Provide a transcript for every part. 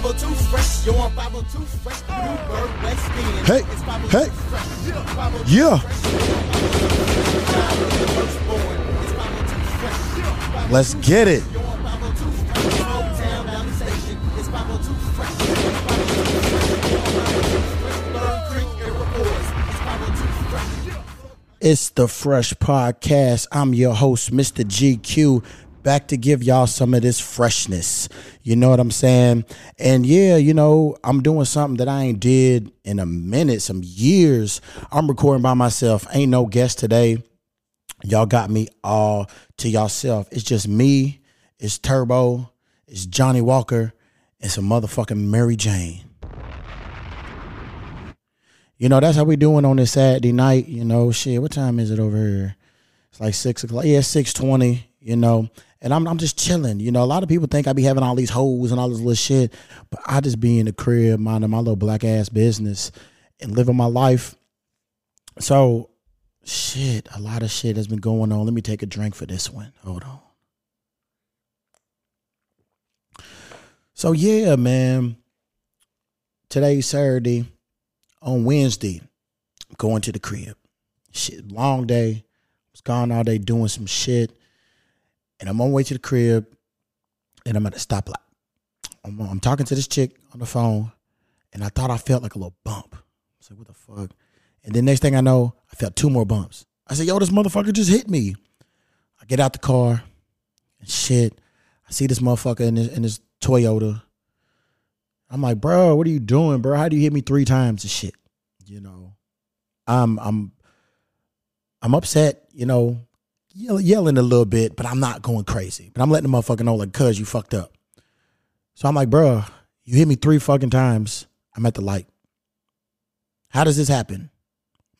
502 fresh, yo, I'm 502 fresh. Newburg, West End. Hey, It's hey. fresh. Yeah. fresh. Firstborn. It's 502 fresh. Let's get it. Yo, I'm 502 fresh. Hometown down the station. It's 502 fresh. 502 fresh. Fern Creek, Airport. It's 502 fresh. It's the Fresh Podcast. I'm your host, Mr. G'Cue, back to give y'all some of this freshness. You know what I'm saying? And yeah, you know, I'm doing something that I ain't did in a minute, some years. I'm recording by myself. Ain't no guest today. Y'all got me all to yourself. It's just me, it's Turbo, it's Johnnie Walker, and some motherfucking Mary Jane. You know, that's how we doing on this Saturday night. You know, shit. What time is it over here? It's like six o'clock. Yeah, six twenty. You know, and I'm I'm just chilling. You know, a lot of people think I be having all these hoes and all this little shit, but I just be in the crib minding my little black ass business and living my life. So, shit, a lot of shit has been going on. Let me take a drink for this one. Hold on. So yeah, man. Today's Saturday on Wednesday, I'm going to the crib. Shit, long day. Was gone all day doing some shit. And I'm on my way to the crib and I'm at a stoplight. I'm, I'm talking to this chick on the phone and I thought I felt like a little bump. I said, what the fuck? And then next thing I know, I felt two more bumps. I said, yo, this motherfucker just hit me. I get out the car and shit. I see this motherfucker in this, in Toyota. I'm like, bro, what are you doing, bro? How do you hit me three times and shit? You know, I'm I'm I'm upset, you know, yelling a little bit, but I'm not going crazy. But I'm letting the motherfucker know, like, cuz you fucked up. So I'm like, bro, you hit me three fucking times. I'm at the light. How does this happen?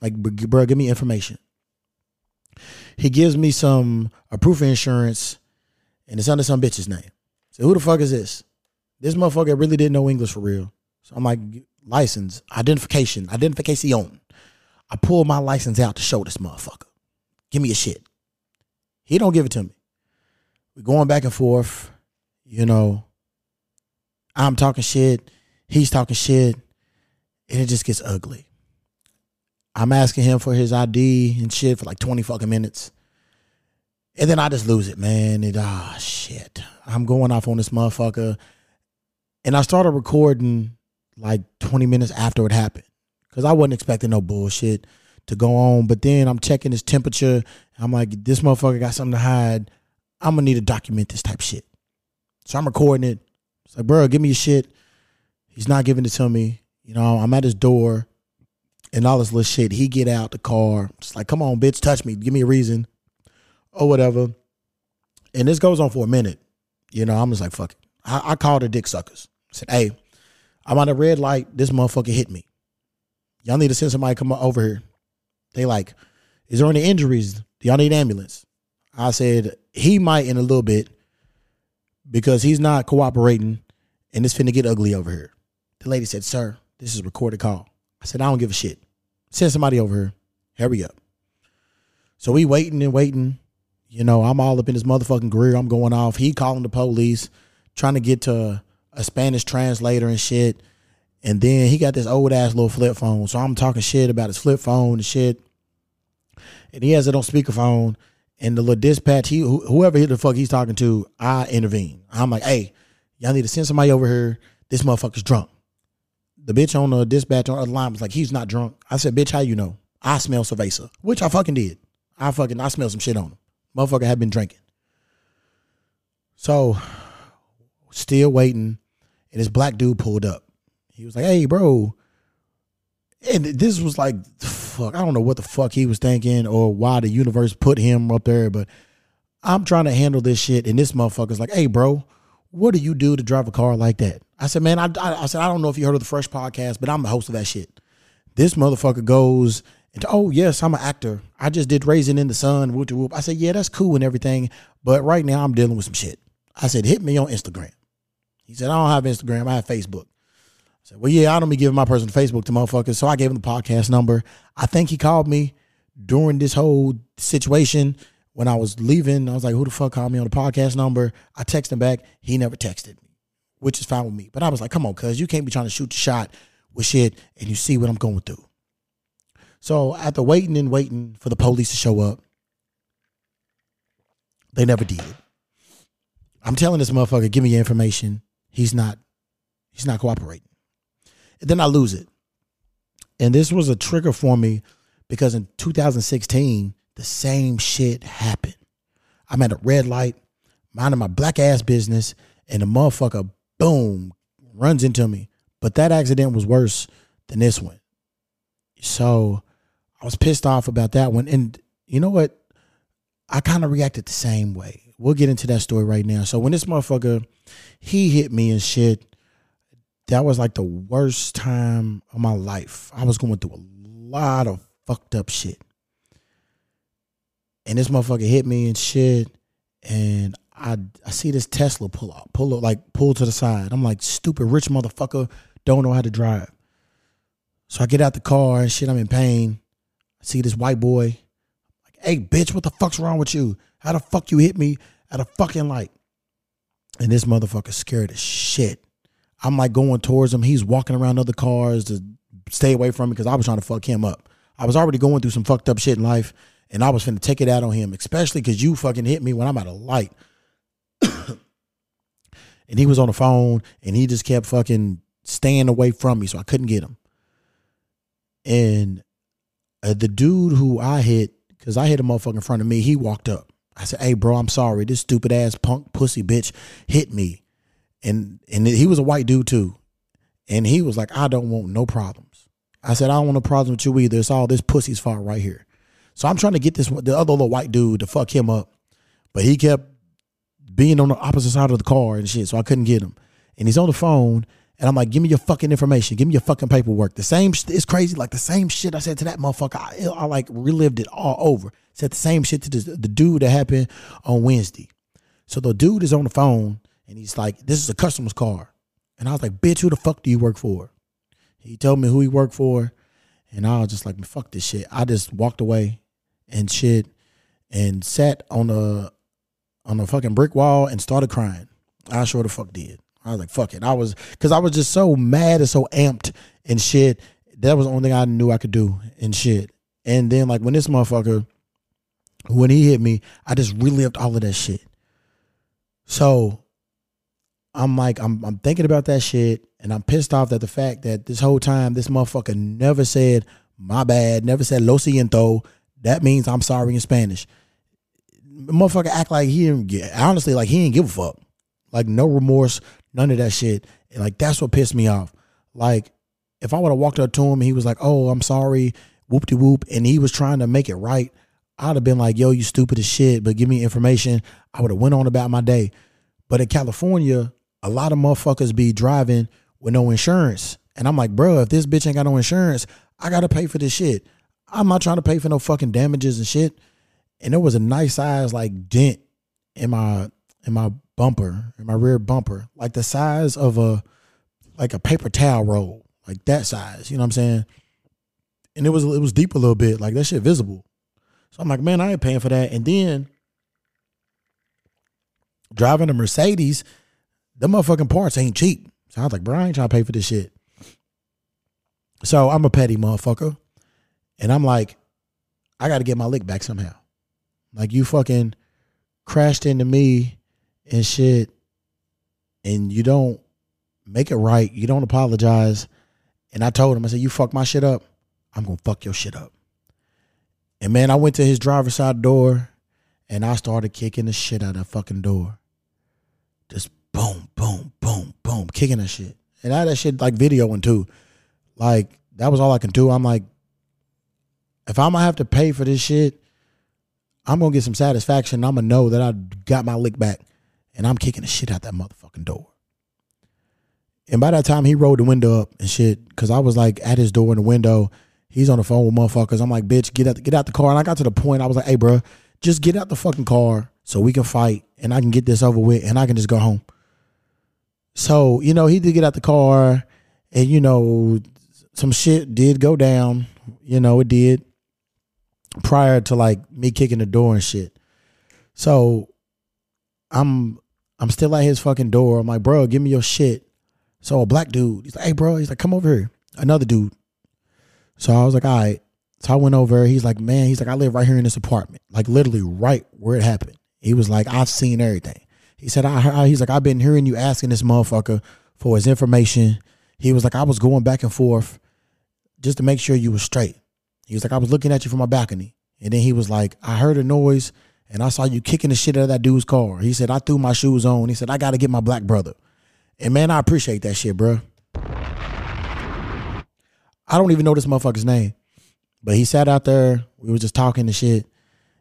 Like, bro, give me information. He gives me some a proof of insurance, and it's under some bitch's name. So who the fuck is this? This motherfucker really didn't know English for real. So I'm like, license, identification, identification. I pull my license out to show this motherfucker. Give me a shit. He don't give it to me. We're going back and forth. You know, I'm talking shit. He's talking shit. And it just gets ugly. I'm asking him for his ID and shit for like 20 fucking minutes. And then I just lose it, man. And ah, shit. I'm going off on this motherfucker. And I started recording like 20 minutes after it happened because I wasn't expecting no bullshit to go on. But then I'm checking his temperature. I'm like, this motherfucker got something to hide. I'm gonna need to document this type shit. So I'm recording it. It's like, bro, give me your shit. He's not giving it to me. You know, I'm at his door and all this little shit. He get out the car. It's like, come on, bitch, touch me. Give me a reason. Or whatever. And this goes on for a minute. You know, I'm just like, fuck it. I, I called the dick suckers. I said, hey, I'm on a red light. This motherfucker hit me. Y'all need to send somebody come over here. They like, is there any injuries? Do y'all need an ambulance? I said, he might in a little bit because he's not cooperating and it's finna get ugly over here. The lady said, sir, this is a recorded call. I said, I don't give a shit. Send somebody over here. Hurry up. So we waiting and waiting. You know, I'm all up in this motherfucking grill. I'm going off. He calling the police, trying to get to a Spanish translator and shit. And then he got this old ass little flip phone. So I'm talking shit about his flip phone and shit. And he has it on speakerphone. And the little dispatch, he wh- whoever the fuck he's talking to, I intervene. I'm like, hey, y'all need to send somebody over here. This motherfucker's drunk. The bitch on the dispatch on the line was like, he's not drunk. I said, bitch, how you know? I smell cerveza, which I fucking did. I fucking I smelled some shit on him. Motherfucker had been drinking. So, still waiting, and this black dude pulled up. He was like, "Hey, bro," and this was like, fuck. I don't know what the fuck he was thinking or why the universe put him up there, but I'm trying to handle this shit, and this motherfucker's like, "Hey, bro, what do you do to drive a car like that?" I said, "Man, I, I, I said I don't know if you heard of the Fresh podcast, but I'm the host of that shit." This motherfucker goes into, "Oh yes, I'm an actor. I just did Raisin in the Sun." Whoop whoop. I said, "Yeah, that's cool and everything, but right now I'm dealing with some shit." I said, "Hit me on Instagram." He said, "I don't have Instagram. I have Facebook." Said, "Well, yeah, I don't be giving my personal Facebook to motherfuckers." So I gave him the podcast number. I think he called me during this whole situation when I was leaving. I was like, "Who the fuck called me on the podcast number?" I texted him back. He never texted me. which is fine with me. But I was like, come on, cuz you can't be trying to shoot the shot with shit and you see what I'm going through. So after waiting and waiting for the police to show up, they never did. I'm telling this motherfucker, give me your information. He's not, he's not cooperating. Then I lose it. And this was a trigger for me because in 2016, the same shit happened. I'm at a red light, minding my black ass business, and the motherfucker, boom, runs into me. But that accident was worse than this one. So I was pissed off about that one. And you know what? I kind of reacted the same way. We'll get into that story right now. So when this motherfucker, he hit me and shit, that was like the worst time of my life. I was going through a lot of fucked up shit. And this motherfucker hit me and shit. And I I see this Tesla pull up, pull up, like pull to the side. I'm like, stupid rich motherfucker, don't know how to drive. So I get out the car and shit, I'm in pain. I see this white boy. Like, hey, bitch, what the fuck's wrong with you? How the fuck you hit me at a fucking light? And this motherfucker scared as shit. I'm like going towards him. He's walking around other cars to stay away from me because I was trying to fuck him up. I was already going through some fucked up shit in life, and I was finna take it out on him, especially because you fucking hit me when I'm out of light. and he was on the phone, and he just kept fucking staying away from me, so I couldn't get him. And uh, the dude who I hit, because I hit a motherfucker in front of me, he walked up. I said, "Hey, bro, I'm sorry. This stupid ass punk pussy bitch hit me." And and he was a white dude too, and he was like, "I don't want no problems." I said, "I don't want no problems with you either. It's all this pussy's fault right here." So I'm trying to get this the other little white dude to fuck him up, but he kept being on the opposite side of the car and shit, so I couldn't get him. And he's on the phone, and I'm like, "Give me your fucking information. Give me your fucking paperwork." The same. It's crazy. Like the same shit I said to that motherfucker. I, I like relived it all over. Said the same shit to the dude that happened on Wednesday. So the dude is on the phone and he's like, "This is a customer's car," and I was like, "Bitch, who the fuck do you work for?" He told me who he worked for, and I was just like, "Fuck this shit." I just walked away and shit, and sat on a on a fucking brick wall and started crying. I sure the fuck did. I was like, "Fuck it." I was because I was just so mad and so amped and shit. That was the only thing I knew I could do and shit. And then like when this motherfucker, when he hit me, I just relived all of that shit. So I'm like, I'm I'm thinking about that shit, and I'm pissed off at the fact that this whole time this motherfucker never said my bad, never said lo siento. That means I'm sorry in Spanish. Motherfucker act like he didn't get honestly like he didn't give a fuck. Like no remorse, none of that shit. And like that's what pissed me off. Like if I would have walked up to him and he was like, "Oh, I'm sorry," whoop de whoop, and he was trying to make it right, I'd have been like, "Yo, you stupid as shit," but give me information. I would have went on about my day. But in California, a lot of motherfuckers be driving with no insurance. And I'm like, bro, if this bitch ain't got no insurance, I gotta pay for this shit. I'm not trying to pay for no fucking damages and shit. And there was a nice size like dent in my in my bumper, in my rear bumper, like the size of a like a paper towel roll, like that size. You know what I'm saying? And it was it was deep a little bit, like that shit visible. So I'm like, man, I ain't paying for that. And then driving a Mercedes, the motherfucking parts ain't cheap. So I was like, bro, I ain't trying to pay for this shit. So I'm a petty motherfucker. And I'm like, I got to get my lick back somehow. Like you fucking crashed into me and shit, and you don't make it right. You don't apologize. And I told him, I said, you fuck my shit up, I'm gonna fuck your shit up. And man, I went to his driver's side door and I started kicking the shit out of that fucking door. Just boom, boom, boom, boom, kicking that shit. And I had that shit like videoing too. Like that was all I can do. I'm like, if I'm gonna have to pay for this shit, I'm gonna get some satisfaction. I'm gonna know that I got my lick back, and I'm kicking the shit out that motherfucking door. And by that time, he rolled the window up and shit, cause I was like at his door in the window. He's on the phone with motherfuckers. I'm like, bitch, get out, get out the car. And I got to the point. I was like, hey, bro, just get out the fucking car so we can fight, and I can get this over with, and I can just go home. So, you know, he did get out the car and, you know, some shit did go down. You know, it did prior to like me kicking the door and shit. So I'm I'm still at his fucking door. I'm like, bro, give me your shit. So a black dude, he's like, hey, bro, he's like, come over here. Another dude. So I was like, all right. So I went over. He's like, man, he's like, I live right here in this apartment, like literally right where it happened. He was like, I've seen everything. He said, I, he's like, I've been hearing you asking this motherfucker for his information. He was like, I was going back and forth just to make sure you was straight. He was like, I was looking at you from my balcony. And then he was like, I heard a noise and I saw you kicking the shit out of that dude's car. He said, I threw my shoes on. He said, I got to get my black brother. And man, I appreciate that shit, bro. I don't even know this motherfucker's name. But he sat out there. We were just talking and shit.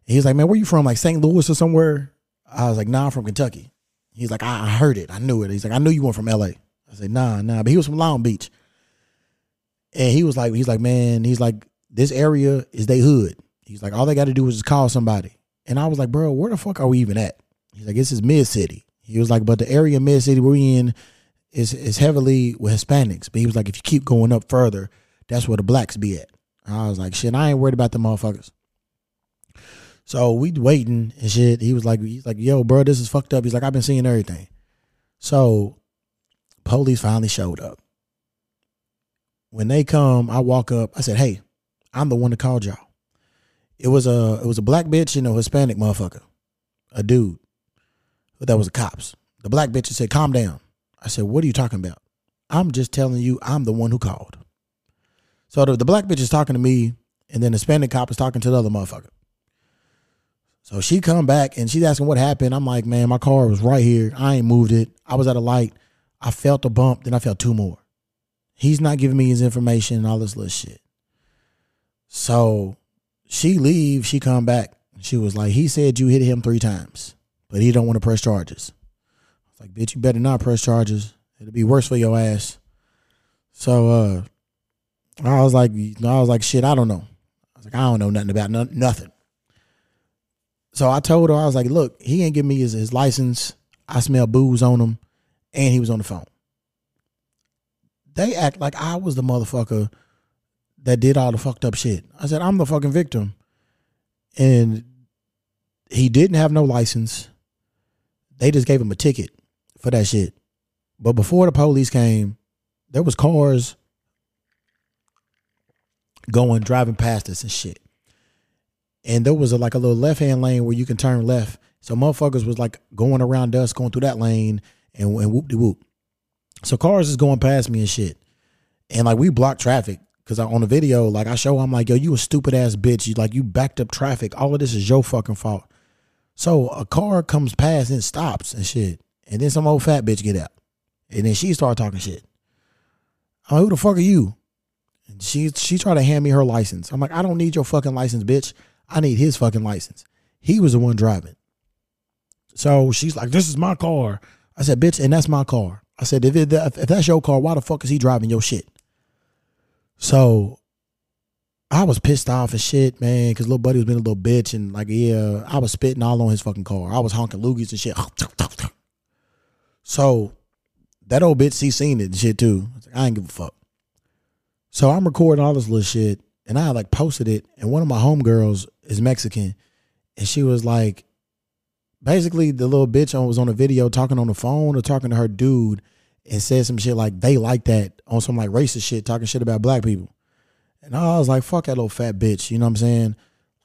He was like, man, where you from? Like St. Louis or somewhere? I was like, nah, I'm from Kentucky. He's like, I, heard it. I knew it. He's like, I knew you weren't from LA. I said, nah, nah. But he was from Long Beach. And he was like, he's like, man, he's like, this area is they hood. He's like, all they got to do is just call somebody. And I was like, bro, where the fuck are we even at? He's like, this is mid city. He was like, but the area mid city we're in is is heavily with Hispanics. But he was like, if you keep going up further, that's where the blacks be at. And I was like, shit, I ain't worried about the motherfuckers. So we waiting and shit. He was like, he's like, yo, bro, this is fucked up. He's like, I've been seeing everything. So police finally showed up. When they come, I walk up. I said, hey, I'm the one that called y'all. It was a it was a black bitch and a Hispanic motherfucker, a dude. But that was the cops. The black bitch said, calm down. I said, what are you talking about? I'm just telling you, I'm the one who called. So the, the black bitch is talking to me, and then the Hispanic cop is talking to the other motherfucker. So she come back and she's asking what happened. I'm like, man, my car was right here. I ain't moved it. I was at a light. I felt a bump, then I felt two more. He's not giving me his information and all this little shit. So she leaves, she come back. She was like, he said you hit him three times, but he don't want to press charges. I was like, bitch, you better not press charges. It'll be worse for your ass. So uh I was like, I was like, shit, I don't know. I was like, I don't know nothing about no, nothing. So I told her, I was like, look, he ain't give me his, his license. I smell booze on him, and he was on the phone. They act like I was the motherfucker that did all the fucked up shit. I said, I'm the fucking victim. And he didn't have no license. They just gave him a ticket for that shit. But before the police came, there was cars going driving past us and shit. And there was a, like a little left hand lane where you can turn left. So motherfuckers was like going around us, going through that lane, and, and whoop de whoop. So cars is going past me and shit, and like we blocked traffic because on the video, like I show, I'm like, yo, you a stupid ass bitch. You like you backed up traffic. All of this is your fucking fault. So a car comes past and stops and shit, and then some old fat bitch get out, and then she start talking shit. I'm like, who the fuck are you? And she she tried to hand me her license. I'm like, I don't need your fucking license, bitch. I need his fucking license. He was the one driving. So she's like, this is my car. I said, bitch, and that's my car. I said, if, it, if that's your car, why the fuck is he driving your shit? So I was pissed off as shit, man, because little buddy was being a little bitch. And like, yeah, I was spitting all on his fucking car. I was honking loogies and shit. So that old bitch, she seen it and shit too. I, like, I ain't give a fuck. So I'm recording all this little shit and I like posted it. And one of my homegirls is Mexican. And she was like, basically, the little bitch was on a video talking on the phone or talking to her dude and said some shit like they like that on some like racist shit, talking shit about black people. And I was like, fuck that little fat bitch. You know what I'm saying?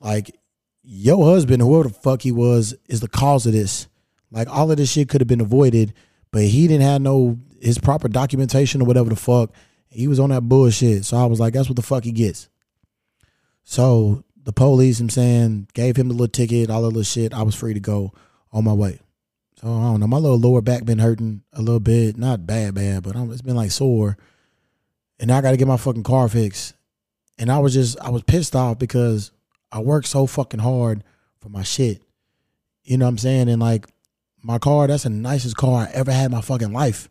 Like, your husband, whoever the fuck he was, is the cause of this. Like, all of this shit could have been avoided, but he didn't have no his proper documentation or whatever the fuck. He was on that bullshit. So I was like, that's what the fuck he gets. So the police, I'm saying, gave him the little ticket, all the shit. I was free to go on my way. So I don't know. My little lower back been hurting a little bit, not bad, bad, but I'm, it's been like sore. And I got to get my fucking car fixed. And I was just, I was pissed off because I worked so fucking hard for my shit. You know what I'm saying? And like my car, that's the nicest car I ever had in my fucking life.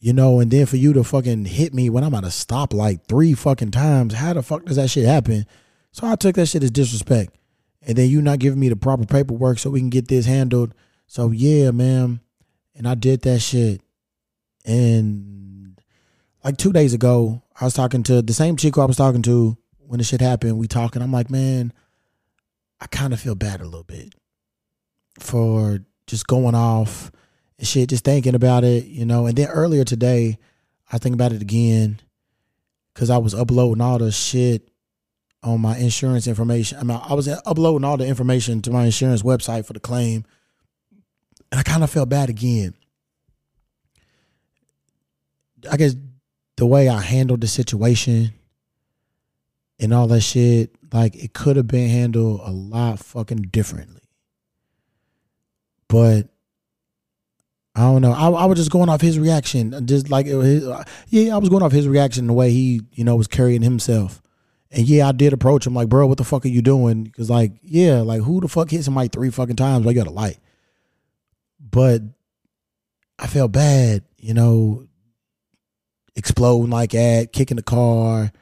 You know, and then for you to fucking hit me when I'm at a stoplight three fucking times, how the fuck does that shit happen? So I took that shit as disrespect. And then you not giving me the proper paperwork so we can get this handled. So yeah, man. And I did that shit. And like two days ago, I was talking to the same chick I was talking to when the shit happened. We talking. I'm like, man, I kind of feel bad a little bit for just going off and shit, just thinking about it, you know. And then earlier today, I think about it again because I was uploading all the shit on my insurance information. I mean, I was uploading all the information to my insurance website for the claim, and I kind of felt bad again. I guess the way I handled the situation and all that shit, like it could have been handled a lot fucking differently. But I don't know. I, I was just going off his reaction, just like uh, his, uh, yeah, I was going off his reaction, the way he, you know, was carrying himself. And yeah, I did approach him like, bro, what the fuck are you doing? Because like, yeah, like who the fuck hits him like three fucking times? I got a light. But I felt bad, you know, exploding like that, kicking the car,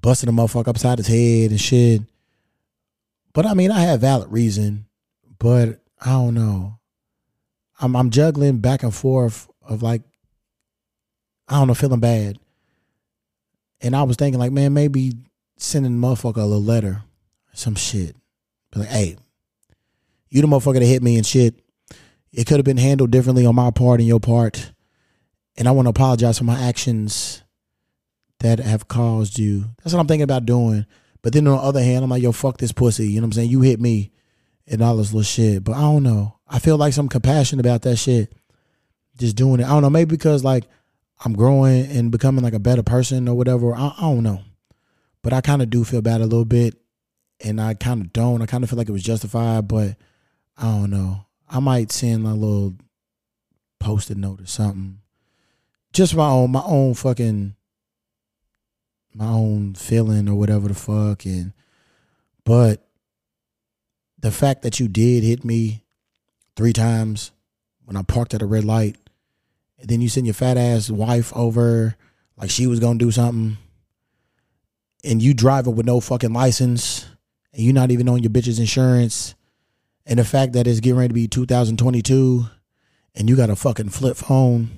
busting the motherfucker upside his head and shit. But I mean, I had valid reason, but I don't know. I'm I'm juggling back and forth of like I don't know, feeling bad. And I was thinking like, man, maybe sending the motherfucker a little letter, some shit. Be like, hey, you the motherfucker that hit me and shit. It could have been handled differently on my part and your part. And I want to apologize for my actions that have caused you. That's what I'm thinking about doing. But then on the other hand, I'm like, yo, fuck this pussy. You know what I'm saying? You hit me and all this little shit. But I don't know. I feel like some compassion about that shit. Just doing it. I don't know. Maybe because like I'm growing and becoming like a better person or whatever. I, I don't know. But I kind of do feel bad a little bit. And I kind of don't. I kind of feel like it was justified, but I don't know. I might send a little post-it note or something. Just my own, my own fucking, my own feeling or whatever the fuck. And, but the fact that you did hit me three times when I parked at a red light, and then you send your fat ass wife over like she was gonna do something, and you driving with no fucking license, and you're not even on your bitch's insurance, and the fact that it's getting ready to be 2022, and you got a fucking flip phone,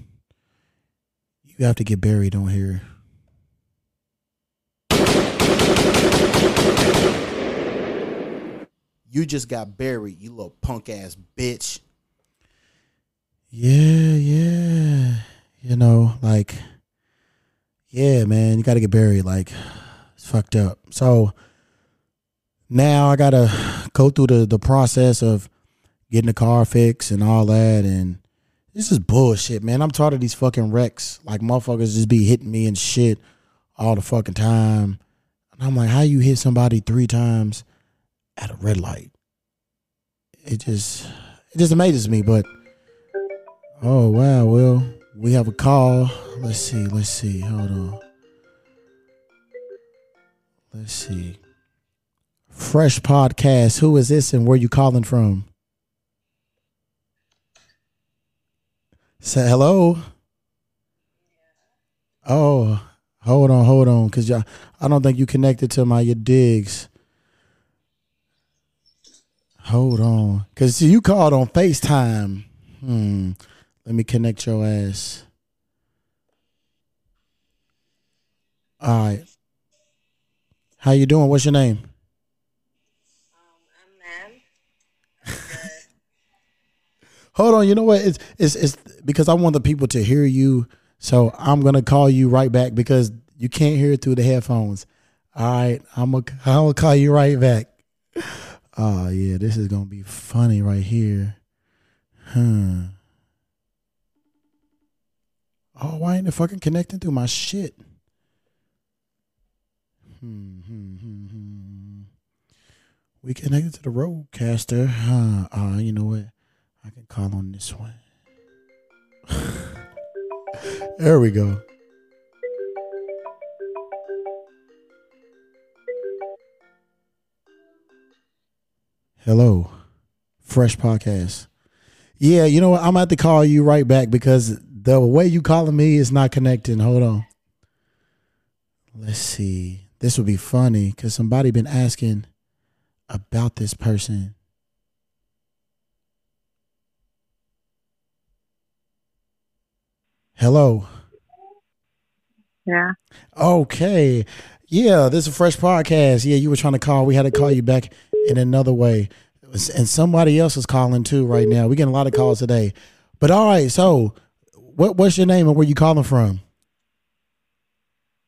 you have to get buried on here. You just got buried, you little punk ass bitch. Yeah, yeah. You know, like, yeah, man, you got to get buried. Like, fucked up. So now I got to go through the, the process of getting the car fixed and all that. And this is bullshit, man. I'm tired of these fucking wrecks. Like, motherfuckers just be hitting me and shit all the fucking time. And I'm like, how you hit somebody three times at a red light? It just, it just amazes me. But Oh wow, well, we have a call. Let's see, let's see. Hold on. Let's see. Fresh podcast. Who is this and where you calling from? Say hello. Oh, hold on, hold on, cause y'all, I don't think you connected to my your digs. Hold on, cause you called on Facetime. Hmm. Let me connect your ass. All right. How you doing? What's your name? Um, Hold on. You know what? It's it's it's because I want the people to hear you. So I'm gonna call you right back because you can't hear it through the headphones. All right. I'm gonna I'm gonna call you right back. Oh yeah, this is gonna be funny right here. Huh. Oh, why ain't it fucking connecting through my shit? Hmm, hmm, hmm, hmm. We connected to the RODECaster. Huh. Uh, you know what? I can call on this one. there we go. Hello. Fresh podcast. Yeah, you know what? I'm about to call you right back because the way you calling me is not connecting. Hold on. Let's see. This would be funny because somebody been asking about this person. Hello. Yeah. Okay. Yeah, this is a fresh podcast. Yeah, you were trying to call. We had to call you back in another way. And somebody else is calling too right now. We're getting a lot of calls today. But all right, so what what's your name and where you calling from?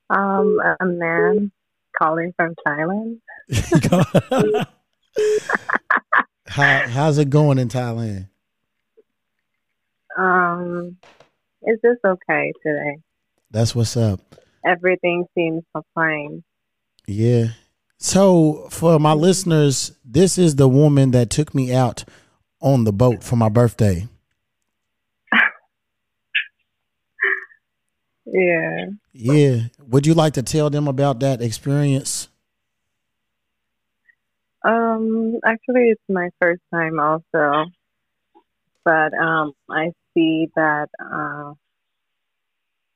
Um, a man calling from Thailand. How how's it going in Thailand? Um, it's just okay today. That's what's up. Everything seems fine. Yeah. So for my listeners, this is the woman that took me out on the boat for my birthday. Yeah. Yeah. Would you like to tell them about that experience? Um, actually, it's my first time also, but um, I see that uh,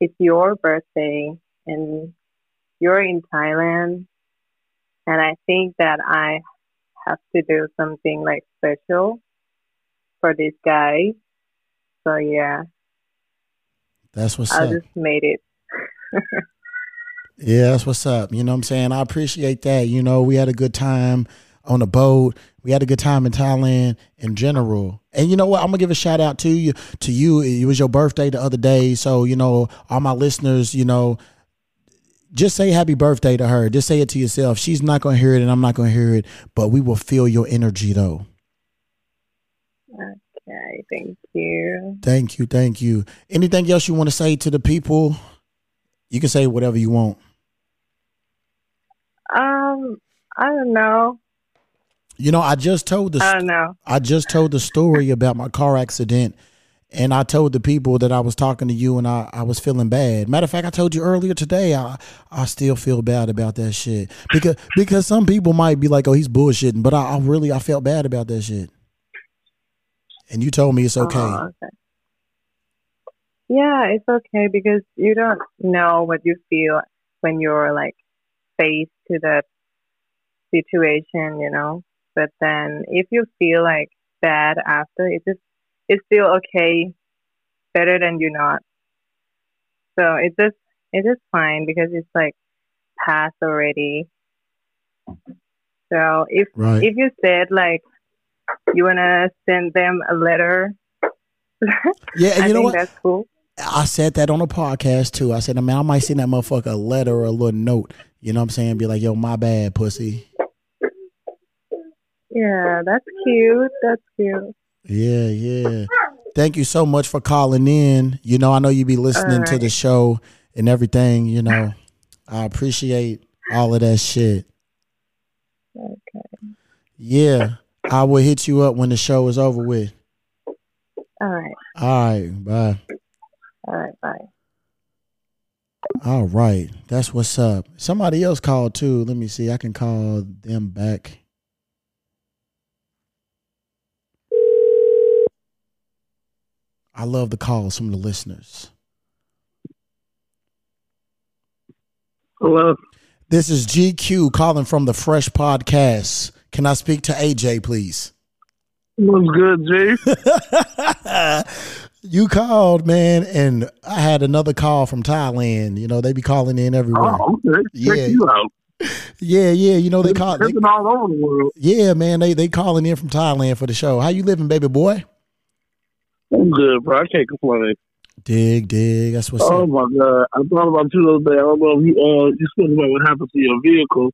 it's your birthday and you're in Thailand, and I think that I have to do something like special for this guy. So yeah, That's what's I up. I just made it. Yeah, that's what's up. You know what I'm saying? I appreciate that. You know, we had a good time on the boat. We had a good time in Thailand in general. And you know what? I'm gonna give a shout out to you. To you, it was your birthday the other day. So you know, all my listeners, you know, just say happy birthday to her. Just say it to yourself. She's not gonna hear it, and I'm not gonna hear it, but we will feel your energy though. Okay, thank you. Thank you, thank you. Anything else you want to say to the people? You can say whatever you want. Um, I don't know. You know, I just told the I don't know. I just told the story about my car accident, and I told the people that I was talking to you, and I, I was feeling bad. Matter of fact, I told you earlier today, I I still feel bad about that shit because because some people might be like, oh, he's bullshitting, but I, I really I felt bad about that shit. And you told me it's oh, okay. Oh, okay. Yeah, it's okay because you don't know what you feel when you're like faced to that situation, you know. But then if you feel like bad after, it's just it's still okay, better than you not. So it's just it's just fine because it's like past already. So if Right. if you said like you wanna send them a letter, Yeah, and you know what? that's cool. I said that on a podcast too. I said, I mean, I might send that motherfucker a letter or a little note. You know what I'm saying? Be like, yo, my bad, pussy. Yeah, that's cute. That's cute. Yeah, yeah. Thank you so much for calling in. You know, I know you be listening to the show and everything. You know, I appreciate all of that shit. Okay. Yeah, I will hit you up when the show is over with. All right. All right, bye. All right. Bye. All right, that's what's up. Somebody else called too. Let me see. I can call them back. I love the calls from the listeners. Hello. This is G'Cue calling from the Fresh Podcast. Can I speak to AJ, please? What's good, Jay? you called, man, and I had another call from Thailand. You know, they be calling in everywhere. Oh, okay. Yeah. Check you out. Yeah, yeah. You know, they call. They, all over the world. yeah, man, they they calling in from Thailand for the show. How you living, baby boy? I'm good, bro. I can't complain. Dig, dig. That's what's Oh up. my god, I thought about you the other day. I don't know if you uh you spoke about what happened to your vehicle,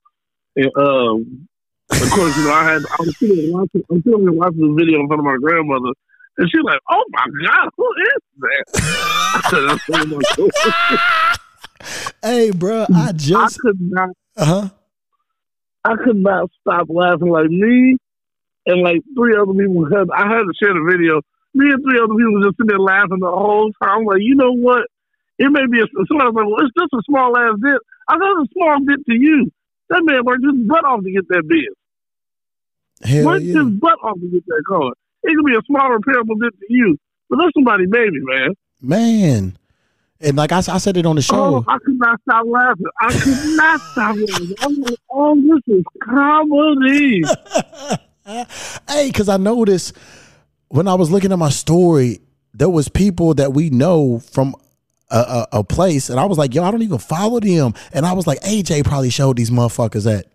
and um, of course you know I had I was sitting there watching I'm sitting there watching the video in front of my grandmother, and she's like, "Oh my god, who is that?" I said, "That's one of my. Hey, bro, I I just could not uh huh. I could not stop laughing like me and like three other people because I had to share the video. Me and three other people just sitting there laughing the whole time. I'm like, you know what? It may be a somebody was like, well, it's just a small ass bit. I thought it's a small bit to you. That man worked his butt off to get that bit. Hell Worked yeah. his butt off to get that car. It could be a small repairable bit to you, but that's somebody's baby, man. Man. And like I said it on the show. Oh, I could not stop laughing. I could not stop laughing. I'm like, oh, this is comedy. hey, because I noticed when I was looking at my story, there was people that we know from a, a, a place, and I was like, yo, I don't even follow them. And I was like, AJ probably showed these motherfuckers that.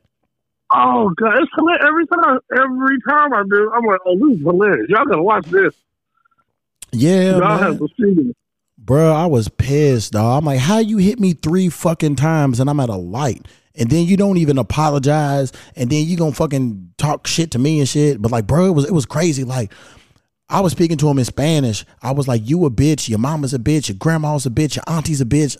Oh god, it's hilarious. Every time, every time I do, I'm like, oh, this is hilarious. Y'all gotta watch this. Yeah, Y'all man. have to see this. Bruh, I was pissed, dog. I'm like, how you hit me three fucking times and I'm at a light? And then you don't even apologize, and then you gonna fucking talk shit to me and shit. But like, bro, it was it was crazy. Like, I was speaking to him in Spanish. I was like, you a bitch, your mama's a bitch, your grandma's a bitch, your auntie's a bitch.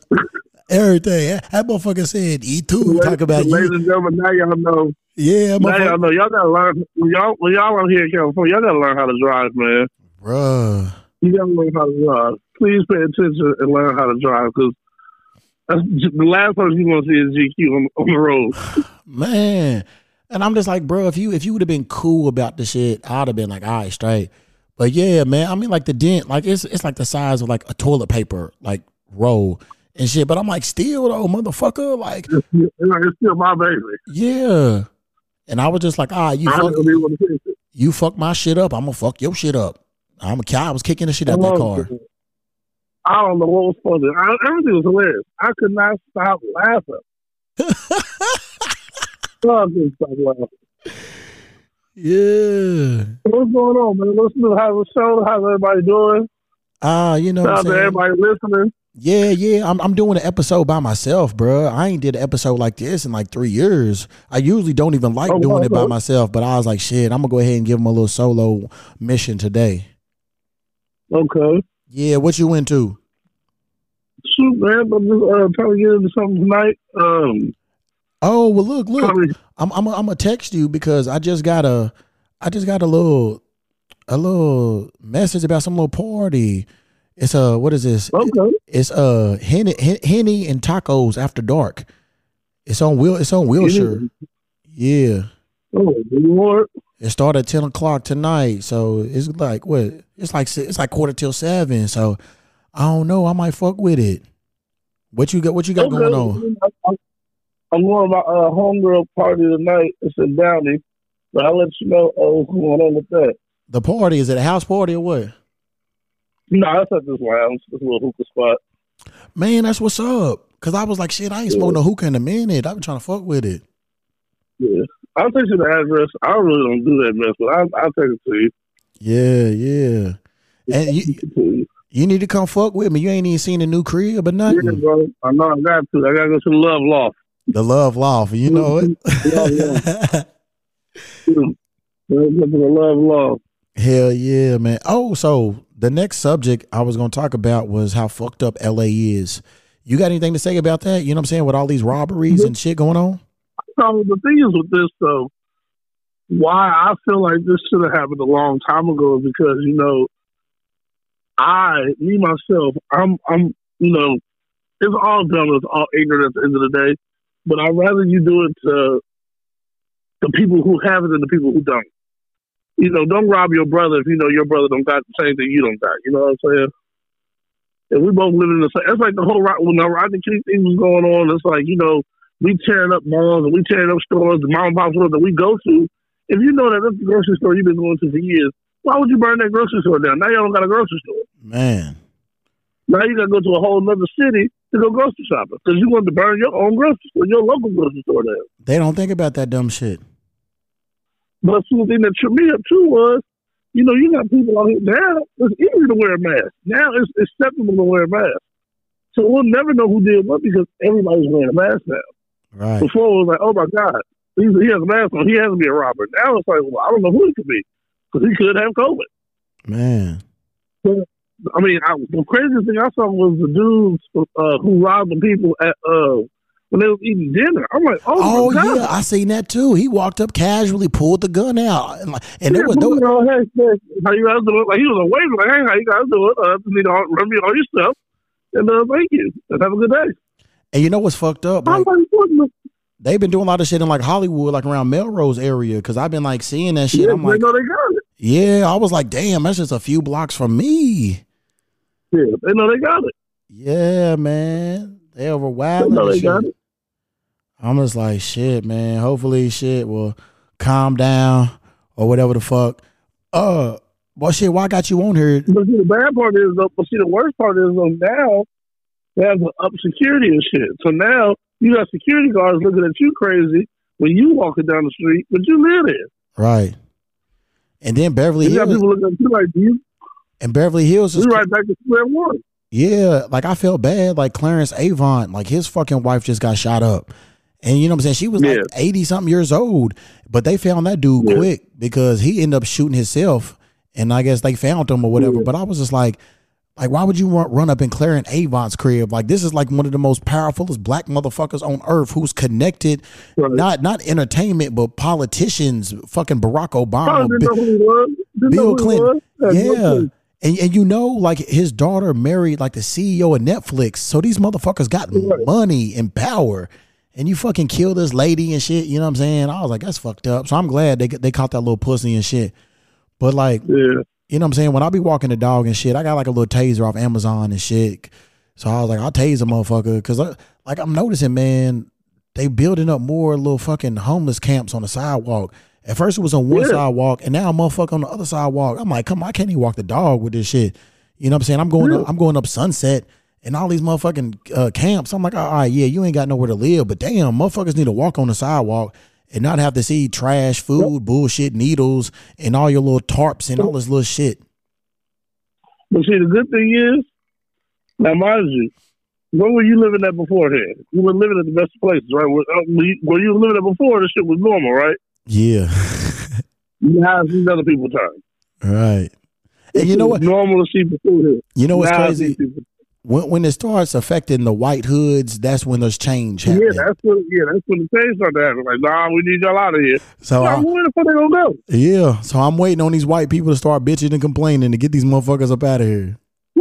Everything. That motherfucker said, E two talk about Ladies you. and gentlemen, now y'all know. Yeah, Now y'all know. Y'all gotta learn. When y'all, when y'all out here in California, y'all gotta learn how to drive, man. Bruh. You gotta learn how to drive. Please pay attention and learn how to drive because the last person you want to see is G'Cue on, on the road. Man. And I'm just like, bro, if you if you would have been cool about the shit, I'd have been like, all right, straight. But yeah, man, I mean like the dent, like it's it's like the size of like a toilet paper, like roll and shit. But I'm like, still though, motherfucker, like, It's, it's still my baby. yeah. And I was just like, ah, you fuck, gonna be able to fix it. you fuck my shit up, I'm gonna fuck your shit up. I'm a cow. I was kicking the shit out that car. I don't know what was funny. I, everything was hilarious. I could not stop laughing. I couldn't stop laughing. Yeah. What's going on, man? Listen to how the show. How's everybody doing? Ah, you know what Shout I'm out to everybody listening. Yeah, yeah. I'm I'm doing an episode by myself, bro. I ain't did an episode like this in like three years. I usually don't even like Oh, doing it by myself, but I was like, shit, I'm gonna go ahead and give him a little solo mission today. Okay. Yeah, what you into? Shoot, man. I'm just uh, trying to get into something tonight. Um, Oh well, look, look. probably, I'm I'm I'm gonna text you because I just got a I just got a little a little message about some little party. It's a what is this? okay. It's uh henny, henny and tacos after dark. It's on Will. It's on Wilshire. Yeah. Oh. It started at ten o'clock tonight, so it's like what? It's like it's like quarter till seven. So I don't know. I might fuck with it. What you got? What you got Okay. going on? I'm- I'm going to my uh, homegirl party tonight. It's in Downey. But I'll let you know uh, what's going on with that. The party is it a house party or what? No, that's at this lounge, this little hookah spot. Man, that's what's up. Cause I was like, shit, I ain't smoked no hookah in a minute. I've been trying to fuck with it. Yeah. I'll take you the address. I really don't do that mess, but I'll, I'll take it to you. Yeah, yeah. And you you. you need to come fuck with me. You ain't even seen the new crib or Yeah, nothing. bro. I know I got to. I got to go to the Love Loft. The love loft, you know it. yeah, yeah. gotta go to the Love Loft. Hell yeah, man. Oh, so the next subject I was gonna talk about was how fucked up LA is. You got anything to say about that? You know what I'm saying? With all these robberies and shit going on? So the thing is with this, though, why I feel like this should have happened a long time ago is because you know, I, me myself, I'm, I'm, you know, it's all dumb, it's all ignorant at the end of the day. But I'd rather you do it to the people who have it than the people who don't. You know, don't rob your brother if you know your brother don't got the same thing you don't got. You know what I'm saying? And we both live in the same. It's like the whole Rod- when the Rodney King thing was going on. It's like you know we tearing up malls and we tearing up stores, the mom and pop stores that we go to. If you know that that's the grocery store you've been going to for years, why would you burn that grocery store down? Now you don't got a grocery store. Man. Now you got to go to a whole other city to go grocery shopping because you want to burn your own grocery store, your local grocery store down. They don't think about that dumb shit. But see, the thing that tripped me up too was, you know, you got people out here now. It's easy to wear a mask. Now it's acceptable to wear a mask. So we'll never know who did what because everybody's wearing a mask now. Right. Before it was like, oh my God, he, he has a mask on. He has to be a robber. Now it's like, well, I don't know who he could be because he could have COVID. Man. I mean, I, the craziest thing I saw was the dudes uh, who robbed the people at uh, when they was eating dinner. I'm like, oh, Oh my God. yeah, I seen that too. He walked up casually, pulled the gun out, and like, and there was Yeah, no, know, hey, hey, how you guys doing? Like he was away, like, hey, how you guys doing? Uh, you know, run me all your stuff, and uh, thank you, and have a good day. and you know what's fucked up? Like, like, they've been doing a lot of shit in like Hollywood, like around Melrose area, because I've been like seeing that shit. yeah, I'm they like, know they got it. yeah, I was like, damn, that's just a few blocks from me. Yeah, they know they got it. Yeah, man, they over They wild. know they got it. I'm just like, shit, man. Hopefully, shit will calm down or whatever the fuck. Uh, well, shit, why got you on here? But see, the bad part is, though, but see, the worst part is, though, now they have up security and shit. So now you got security guards looking at you crazy when you walking down the street, but you live there. Right. And then Beverly You got Hills. people looking at you like, do you, And Beverly Hills is right back to square one. yeah, like I felt bad. Like Clarence Avant, like his fucking wife just got shot up. And you know what I'm saying? She was like 80 something years old. But they found that dude Yeah. quick because he ended up shooting himself. And I guess they found him or whatever. Yeah. But I was just like, like, why would you run, run up in Clarence Avant's crib? Like, this is like one of the most powerfulest black motherfuckers on earth who's connected, Right. not not entertainment, but politicians, fucking Barack Obama, Probably didn't Bi- know who was. Didn't know Bill who Clinton. Yeah. And, and you know, like his daughter married like the CEO of Netflix. So these motherfuckers got Right. money and power. And you fucking kill this lady and shit. You know what I'm saying? I was like, that's fucked up. So I'm glad they they caught that little pussy and shit. But like, Yeah. you know what I'm saying? When I be walking the dog and shit, I got like a little taser off Amazon and shit. So I was like, I'll tase a motherfucker. Cause uh, like I'm noticing, man, they building up more little fucking homeless camps on the sidewalk. At first it was on one Yeah. sidewalk and now a motherfucker on the other sidewalk. I'm like, come on, I can't even walk the dog with this shit. You know what I'm saying? I'm going Yeah. up, I'm going up sunset and all these motherfucking uh, camps. I'm like, all right, yeah, you ain't got nowhere to live, but damn, motherfuckers need to walk on the sidewalk and not have to see trash, food, bullshit, needles, and all your little tarps and all this little shit. But see, the good thing is, now mind you, where were you living at beforehand? You were living at the best places, right? Where, uh, where you were living at before, this shit was normal, right? Yeah. Now these other people time. right. And you know what? Normal to see before here. You know what's Now crazy? When when it starts affecting the white hoods, that's when there's change happening. Yeah, that's what. Yeah, that's when the change started happening. Like, nah, we need y'all out of here. so I, uh, where the fuck they gonna go? yeah, so I'm waiting on these white people to start bitching and complaining to get these motherfuckers up out of here.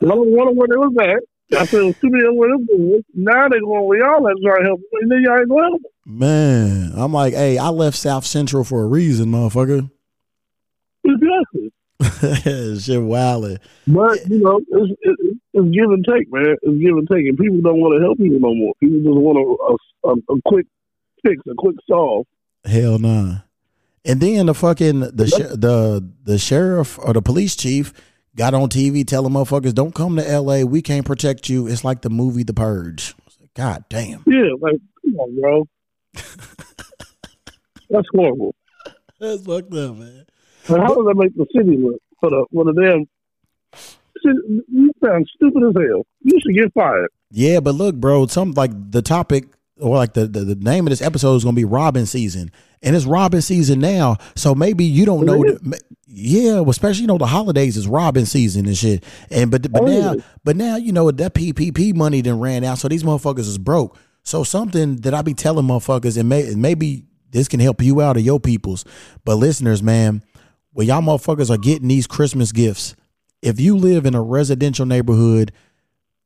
I don't want where they was at. I said it was too many of them was. Now they going where y'all at trying to help, and then y'all ain't gonna help. them. Man, I'm like, hey, I left South Central for a reason, motherfucker. Exactly. Shit wildin'. But you know, it's, it's, it's give and take, man. It's give and take, and people don't want to help people no more. People just want a, a, a, quick fix, a quick solve. Hell nah. And then the fucking the sh- the the sheriff or the police chief got on TV telling motherfuckers don't come to L.A. We can't protect you. It's like the movie The Purge. God damn. Yeah, like come on, bro. That's horrible. That's fucked up, man. How does that make the city look for the for the damn? You sound stupid as hell. You should get fired. Yeah, but look, bro, some like the topic or like the, the, the name of this episode is gonna be Robbin season. And it's Robbin season now. So maybe you don't know that- yeah, well, especially you know the holidays is Robbin season and shit. And but but Oh, now yeah. but now you know that PPP money then ran out, so these motherfuckers is broke. So something that I be telling motherfuckers, and, may, and maybe this can help you out or your peoples. But listeners, man, when y'all motherfuckers are getting these Christmas gifts, if you live in a residential neighborhood,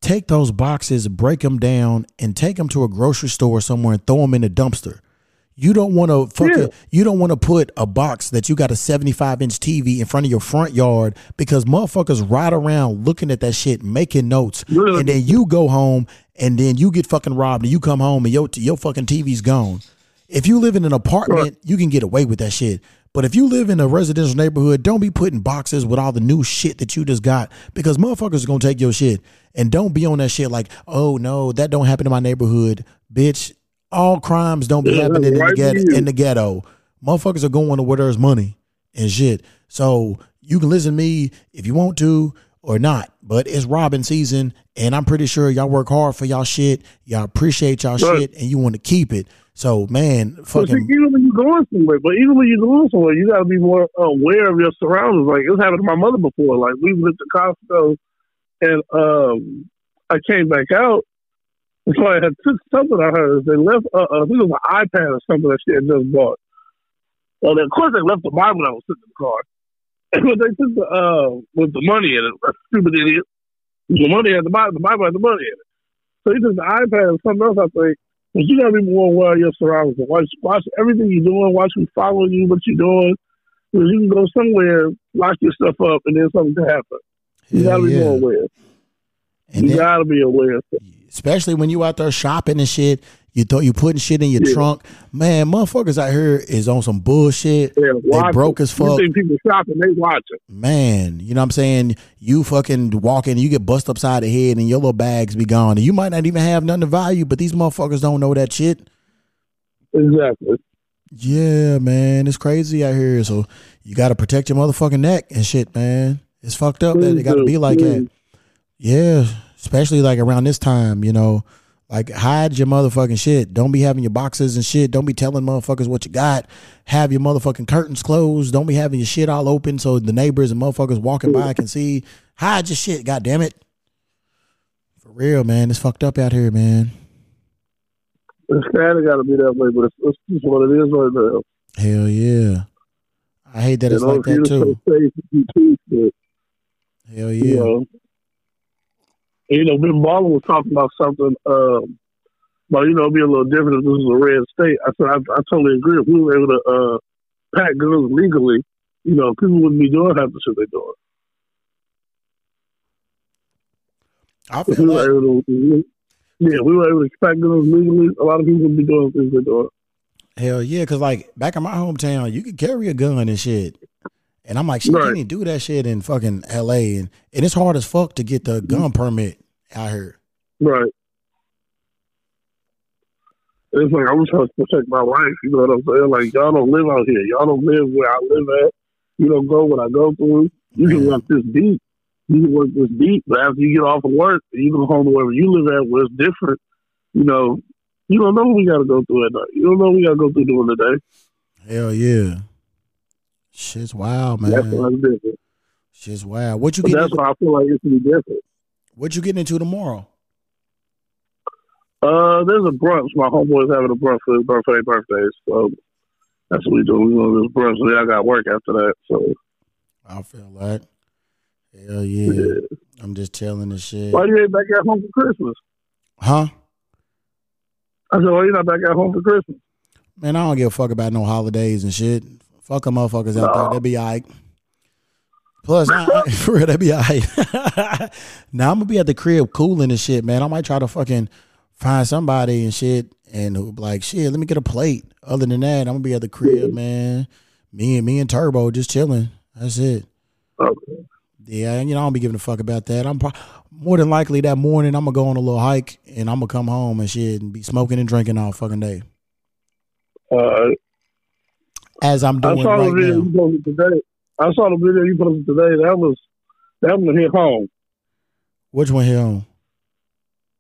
take those boxes, break them down, and take them to a grocery store somewhere and throw them in a dumpster. You don't want to fucking. Yeah. You don't want to put a box that you got a seventy-five inch TV in front of your front yard because motherfuckers ride around looking at that shit, making notes, and then you go home and then you get fucking robbed, and you come home and your your fucking TV's gone. If you live in an apartment, you can get away with that shit. But if you live in a residential neighborhood, don't be putting boxes with all the new shit that you just got because motherfuckers are gonna take your shit. And don't be on that shit like, oh no, that don't happen in my neighborhood, bitch. All crimes don't be Yeah, happening in the ghetto. In the ghetto, motherfuckers are going to where there's money and shit. So you can listen to me if you want to or not. But it's Robbin season, and I'm pretty sure y'all work hard for y'all shit. Y'all appreciate y'all Right. shit, and you want to keep it. So man, see, fucking even when you're going somewhere, but even when you're going somewhere, you got to be more aware of your surroundings. Like it's happened to my mother before. Like we went to Costco, and um, I came back out. So I had took something of hers. They left, uh, uh, I think it was an iPad or something that she had just bought. Well, then, of course, they left the Bible that was sitting in the car. but they took the uh, with the money in it. That stupid idiot. The money had the Bible. The Bible had the money in it. So he took the iPad and something else. I think. But you gotta be more aware of your surroundings. Watch, watch everything you're doing. Watch who's following you, what you're doing. Because you can go somewhere, lock your stuff up, and then something can happen. You Hell gotta be yeah. more aware. And you then- gotta be aware. especially when you out there shopping and shit. You thought you putting shit in your Yeah. trunk, man. Motherfuckers out here is on some bullshit. Yeah, They broke as fuck. You people shopping? They watching. Man, you know what I'm saying? You fucking walking, you get bust upside the head, and your little bags be gone. And you might not even have nothing of value, but these motherfuckers don't know that shit. Exactly. Yeah, man, it's crazy out here. So you got to protect your motherfucking neck and shit, man. It's fucked up that it got to be like that. Yeah, especially like around this time, you know. Like hide your motherfucking shit. Don't be having your boxes and shit. Don't be telling motherfuckers what you got. Have your motherfucking curtains closed. Don't be having your shit all open so the neighbors and motherfuckers walking by can see. Hide your shit, god damn it. For real, man. It's fucked up out here, man. It's kind of got to be that way, but it's, it's just what it is right now. Hell yeah. I hate that it's know, like that too. so safe, you Hell You yeah. know, And, you know, Ben Baller was talking about something, um, but you know, it'd be a little different if this was a red state. I said I, I totally agree. If we were able to uh, pack guns legally, you know, people wouldn't be doing half the shit they're doing. I If we feel were like able to, yeah, we were able to pack guns legally, a lot of people would be doing things they're doing. hell yeah, cause like back in my hometown, you could carry a gun and shit. And I'm like, shit, you Right. can't even do that shit in fucking LA. And, and it's hard as fuck to get the gun permit out here. Right. It's like I'm trying to protect my life. You know what I'm saying? Like y'all don't live out here. Y'all don't live where I live at. You don't go what I go through. You can work this deep. You can work this deep, but after you get off of work, you go home to wherever you live at, where it's different. You know, you don't know what we got to go through at night. You don't know what we got to go through during the day. Hell yeah. Shit's wild, That's man. why it's different. Shit's wild. What you getting that's into, why I feel like it should be different. what you getting into tomorrow? Uh, there's a brunch. My homeboy's having a brunch for his birthday, birthdays. So that's what we do. We go to this brunch, and then I got work after that. So I feel like. Hell yeah. yeah. I'm just telling the shit. Why you ain't back at home for Christmas? Huh? I said, why you not back at home for Christmas? Man, I don't give a fuck about no holidays and shit. Fuck them motherfuckers out there. No. They be alright. Plus, I, I, for real, they be alright. now I'm gonna be at the crib cooling and shit, man. I might try to fucking find somebody and shit, and like, shit, let me get a plate. Other than that, I'm gonna be at the crib, man. Me and me and Turbo just chilling. That's it. Okay. Yeah, and you know, I don't be giving a fuck about that. I'm pro- more than likely that morning I'm gonna go on a little hike and I'm gonna come home and shit and be smoking and drinking all fucking day. Uh, As I'm I doing saw the right video now. you posted today. I saw the video you posted today. That was that one hit home. Which one hit home?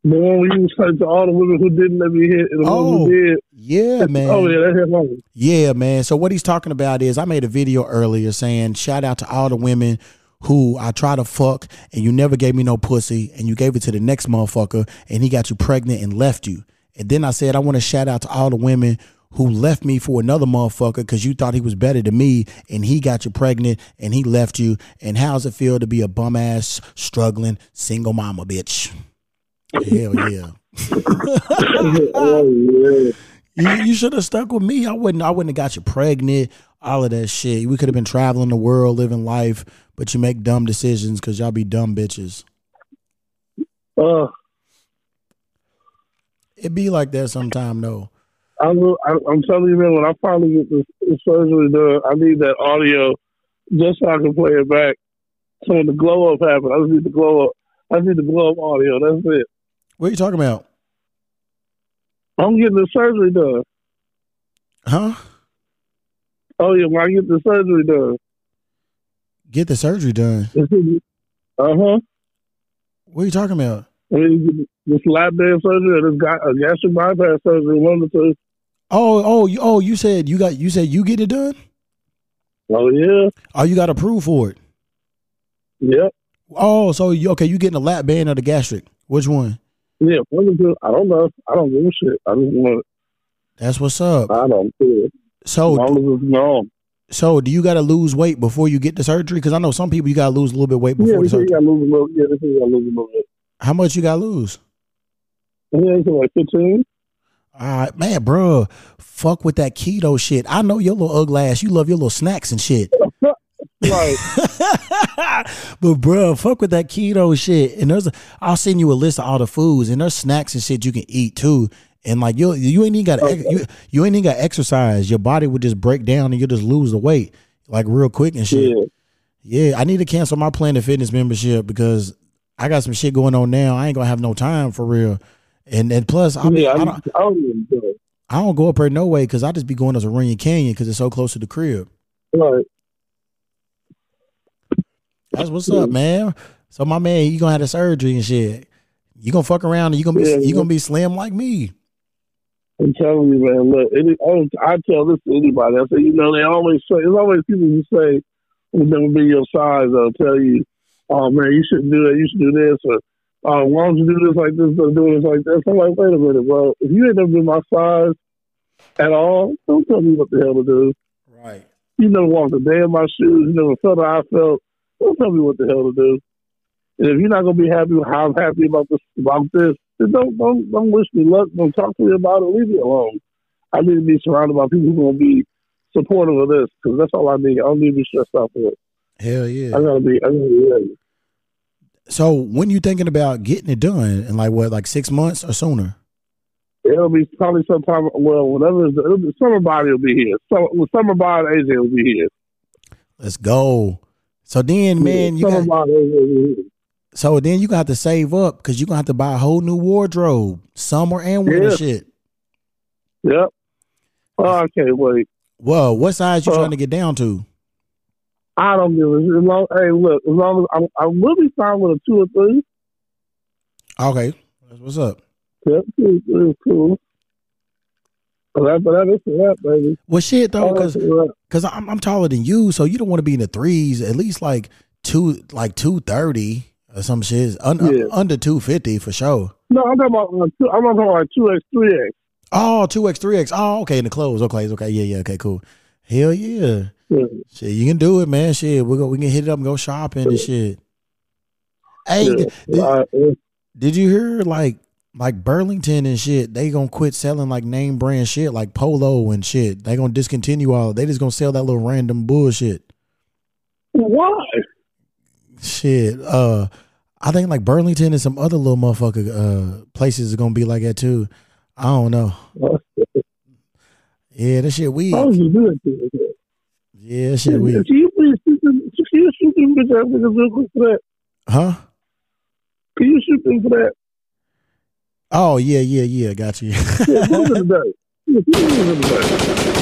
The one where you was saying to all the women who didn't let me hit and the Oh, ones who did. Yeah, oh, man. Oh yeah, that hit home. Yeah, man. So what he's talking about is I made a video earlier saying shout out to all the women who I try to fuck and you never gave me no pussy and you gave it to the next motherfucker and he got you pregnant and left you. And then I said I want to shout out to all the women who left me for another motherfucker because you thought he was better than me and he got you pregnant and he left you. And how's it feel to be a bum ass, struggling, single mama bitch? Hell yeah. oh yeah. You, you should have stuck with me. I wouldn't. I wouldn't have got you pregnant. All of that shit. We could have been traveling the world, living life, but you make dumb decisions because y'all be dumb bitches. Uh, It be like that sometime though. I'm, I, I'm telling you, man. When I finally get this, this surgery done, I need that audio just so I can play it back. So when the glow up happens, I just need the glow up. I need the glow up audio. That's it. What are you talking about? I'm getting the surgery done. Huh? Oh yeah, when I get the surgery done. Get the surgery done. Uh huh. What are you talking about? I mean, this lap band surgery or this guy, a gastric bypass surgery, one of the two. Oh, oh, you, oh! You said you got. You said you get it done. Oh yeah, Oh, you got approved for it. yep, Oh, so you okay? You getting a lap band or the gastric? Which one? yeah. One of the two. I don't know. I don't give a shit. I just want. That's what's up. I don't care. So, as so do you got to lose weight before you get the surgery? Because I know some people you got to lose a little bit of weight Yeah, before they the say you surgery. got to lose a little. Yeah, you got to lose a little bit. How much you got to lose? Yeah, say like fifteen. All right, man, bro, fuck with that keto shit. I know your little ugly ass. You love your little snacks and shit. Right. but bro, fuck with that keto shit. And there's, a, I'll send you a list of all the foods and there's snacks and shit you can eat too. And like you, you ain't even got to you, you ain't even got exercise. Your body would just break down and you just lose the weight like real quick and shit. Yeah. Yeah, I need to cancel my Planet Fitness membership because I got some shit going on now. I ain't gonna have no time for real. And and plus, I, mean, yeah. I I, don't, I don't do. I don't go up there no way because I just be going to Runyon Canyon because it's so close to the crib. Right. That's what's up, man. So my man, you gonna have the surgery and shit. You gonna fuck around and you gonna be Yeah, you gonna be slim like me. I'm telling you, man. Look, any, I, I tell this to anybody. I say, you know, they always say, there's always people who say, who've never be your size, I'll tell you, oh, man, you shouldn't do that. You should do this. Or, oh, why don't you do this like this or do this like this? I'm like, wait a minute, bro. If you ain't never been my size at all, don't tell me what the hell to do. Right. You never walked a day in my shoes. You never felt how I felt. Don't tell me what the hell to do. And if you're not gonna be happy with how I'm happy about this, about this, then don't don't don't wish me luck. Don't talk to me about it. Leave me alone. I need to be surrounded by people who are gonna be supportive of this because that's all I need. I don't need to be stressed out for it. Hell yeah. I gotta be. I gotta be ready. So when you thinking about getting it done in like what, like six months or sooner? It'll be probably sometime. Well, whatever. It'll be, summer body will be here. So, summer body AJ will be here. Let's go. So then, man, you summer got body AJ will be here. so then you got to have to save up because you're gonna have to buy a whole new wardrobe, summer and winter Yeah. shit. Yep. Oh, I can't wait. Whoa, what size you Uh, trying to get down to? I don't give a as long. Hey, look, as long as I'm, I will be fine with a two or three. Okay, that's what's up. Yep, two three cool. But after that, baby. Well, shit though, because it's a wrap. because I'm I'm taller than you, so you don't want to be in the threes. At least like two, like two thirty or some shit. Un, Yeah. under two fifty for sure. No, I'm talking about. Uh, two, I'm talking about two x three x. Oh, two X, three X. Oh, okay, in the clothes. Okay, okay, yeah, yeah, okay, cool. Hell yeah. Yeah. Shit, you can do it, man. Shit, we go, we can hit it up and go shopping and shit. Hey, Yeah. did, did you hear like like Burlington and shit? They gonna quit selling like name brand shit like Polo and shit. They gonna discontinue all. They just gonna sell that little random bullshit. Why? Shit. Uh, I think like Burlington and some other little motherfucker uh places are gonna be like that too. I don't know. Yeah, that shit weird. Why would you do that? Yeah, that shit weak. Can you please shoot them? Can you shoot them bitch ass niggas real quick for that? Huh? Can you shoot them for that? Oh yeah, yeah, yeah. Got you. Yeah, put them in the day. Yeah, put them in the day.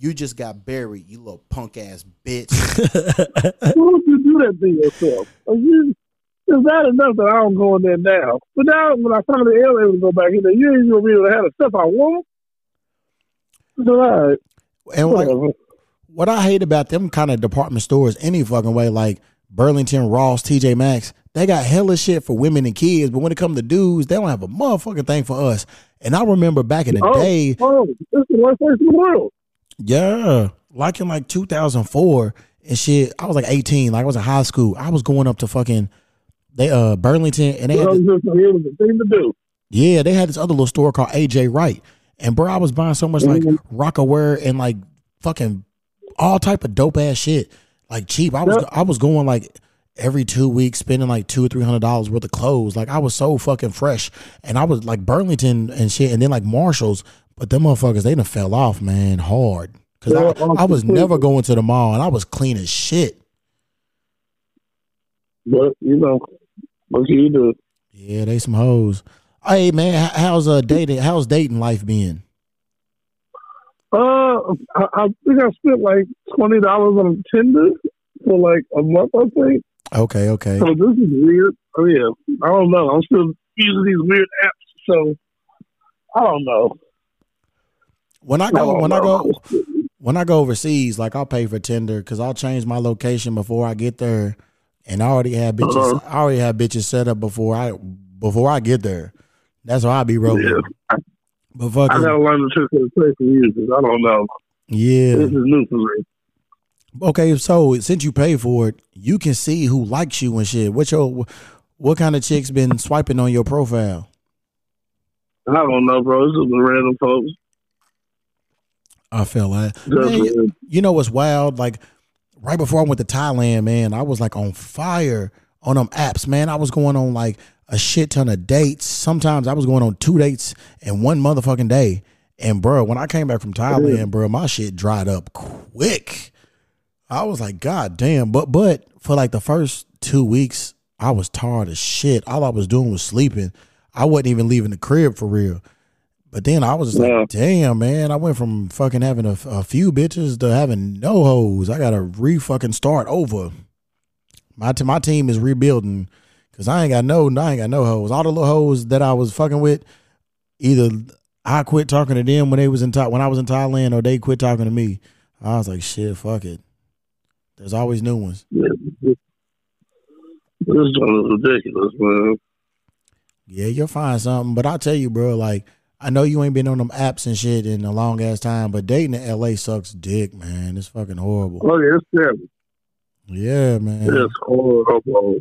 you just got buried, you little punk ass bitch. Why would you do that to yourself? Are you, it's not enough that I don't go in there now. But now, when I finally am able to go back in there, you ain't gonna be able to have the stuff I want. So, all right, and like what I hate about them kind of department stores any fucking way, like Burlington, Ross, TJ Maxx, they got hella shit for women and kids, but when it comes to dudes, they don't have a motherfucking thing for us. And I remember back in the Oh, day, oh, this is the worst place in the world. yeah, like in like 2004 and shit, I was like 18, like I was in high school. I was going up to fucking they uh Burlington and they had was just it was the thing to do. Yeah, they had this other little store called AJ Wright. And bro, I was buying so much like Mhm. Rocawear and like fucking all type of dope ass shit. Like cheap. I was Yep. I was going like every two weeks spending like two or three hundred dollars worth of clothes. Like I was so fucking fresh. And I was like Burlington and shit and then like Marshalls. But them motherfuckers, they done fell off, man, hard. Cause Yeah, I, I was never going to the mall and I was clean as shit. But you know, what can you do? Yeah, they some hoes. Hey man, h- how's uh dating how's dating life been? Uh, I, I think I spent like twenty dollars on Tinder for like a month. I think. Okay, okay. So this is weird. Oh yeah, I don't know. I'm still using these weird apps, so I don't know. When I I go don't when I go when I go overseas, like I'll pay for Tinder because I'll change my location before I get there, and I already have bitches. Uh-huh. I already have bitches set up before I before I get there. That's why I be rolling. Yeah. But I gotta learn the trick of the trade because I don't know. yeah. This is new for me. Okay, so since you pay for it, you can see who likes you and shit. What your what kind of chicks been swiping on your profile? I don't know, bro. This is random folks. I feel that. Just Man, you know what's wild? Like right before I went to Thailand, man, I was like on fire on them apps, man. I was going on like a shit ton of dates. Sometimes I was going on two dates in one motherfucking day. And bro, when I came back from Thailand, bro, my shit dried up quick. I was like, God damn. But but for like the first two weeks, I was tired as shit. All I was doing was sleeping. I wasn't even leaving the crib for real. But then I was just Yeah. like, damn, man, I went from fucking having a, a few bitches to having no hoes. I gotta re fucking start over. My t- my team is rebuilding because I ain't got no I ain't got no hoes. All the little hoes that I was fucking with, either I quit talking to them when they was in Tha- when I was in Thailand, or they quit talking to me. I was like, shit, fuck it. There's always new ones. Yeah. This joint is ridiculous, man. Yeah, you'll find something. But I'll tell you, bro, like I know you ain't been on them apps and shit in a long ass time, but dating in LA sucks dick, man. It's fucking horrible. Oh, yeah, it's terrible. Yeah, man. It's horrible.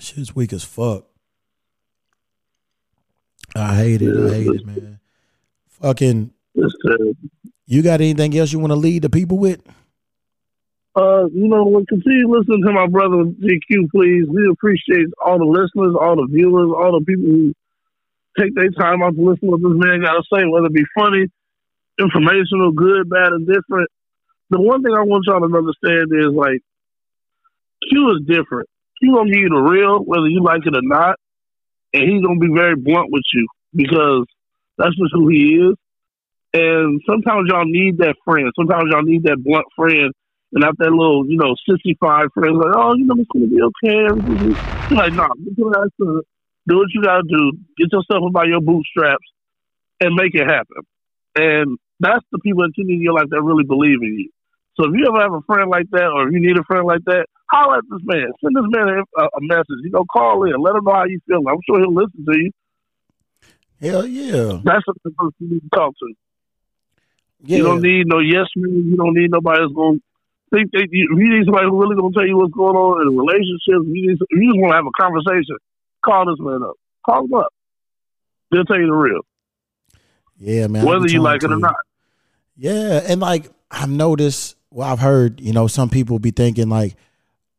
Shit's weak as fuck. I hate it. I hate it, man. Fucking It's terrible. you got anything else you want to lead the people with? Uh, you know, what, continue listening to my brother GQ, please. We appreciate all the listeners, all the viewers, all the people who take their time out to listen to what this man got to say, whether it be funny, informational, good, bad, and different. The one thing I want y'all to understand is like Q is different. Q gonna give you the real, whether you like it or not, and he's gonna be very blunt with you because that's just who he is. And sometimes y'all need that friend. Sometimes y'all need that blunt friend and not that little, you know, sixty five friend like, oh, you know, it's gonna be okay. Everything. You're like, nah, get your ass do what you gotta do. Get yourself about your bootstraps and make it happen. And that's the people that you need in your life that really believe in you. So if you ever have a friend like that, or if you need a friend like that, holler at this man. Send this man a, a message. You know, call in. Let him know how you feel. I'm sure he'll listen to you. Hell yeah. That's the person you need to talk to. Yeah. You don't need no yes man. You don't need nobody that's going to think that you, you need somebody who really going to tell you what's going on in a relationship. You, need, you just want to have a conversation, call this man up. Call him up. They'll tell you the real, yeah, man. Whether you like it or not. Yeah, and like I've noticed, well, I've heard, you know, some people be thinking like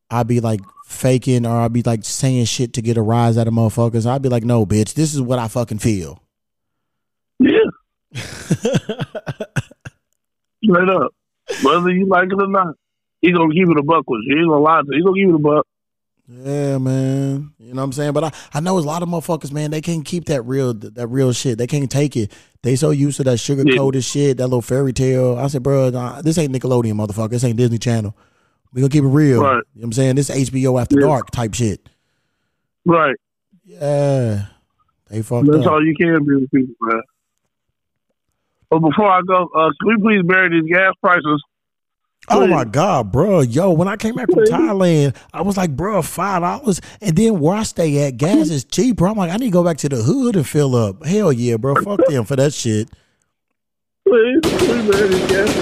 I'd be like faking or I'd be like saying shit to get a rise out of motherfuckers. I'd be like, no, bitch, this is what I fucking feel. Yeah, straight up. Whether you like it or not, he gonna keep it a buck with you. He gonna lie to you. He gonna give you a buck. Yeah, man. You know what I'm saying? But I, I know a lot of motherfuckers, man, they can't keep that real that real shit. They can't take it. They so used to that sugar coated shit, that little fairy tale. I said, bro, nah, this ain't Nickelodeon, motherfucker. This ain't Disney Channel. We gonna keep it real. Right. You know what I'm saying? This HBO after Yeah. dark type shit. Right. Yeah. They fucked That's up. all you can be with people, man. But before I go, uh, can we please bury these gas prices? Oh my god, bro! Yo, when I came back from Thailand, I was like, bro, five dollars, and then where I stay at, gas is cheaper. I'm like, I need to go back to the hood and fill up. Hell yeah, bro! Fuck them for that shit. Please, please bury gas.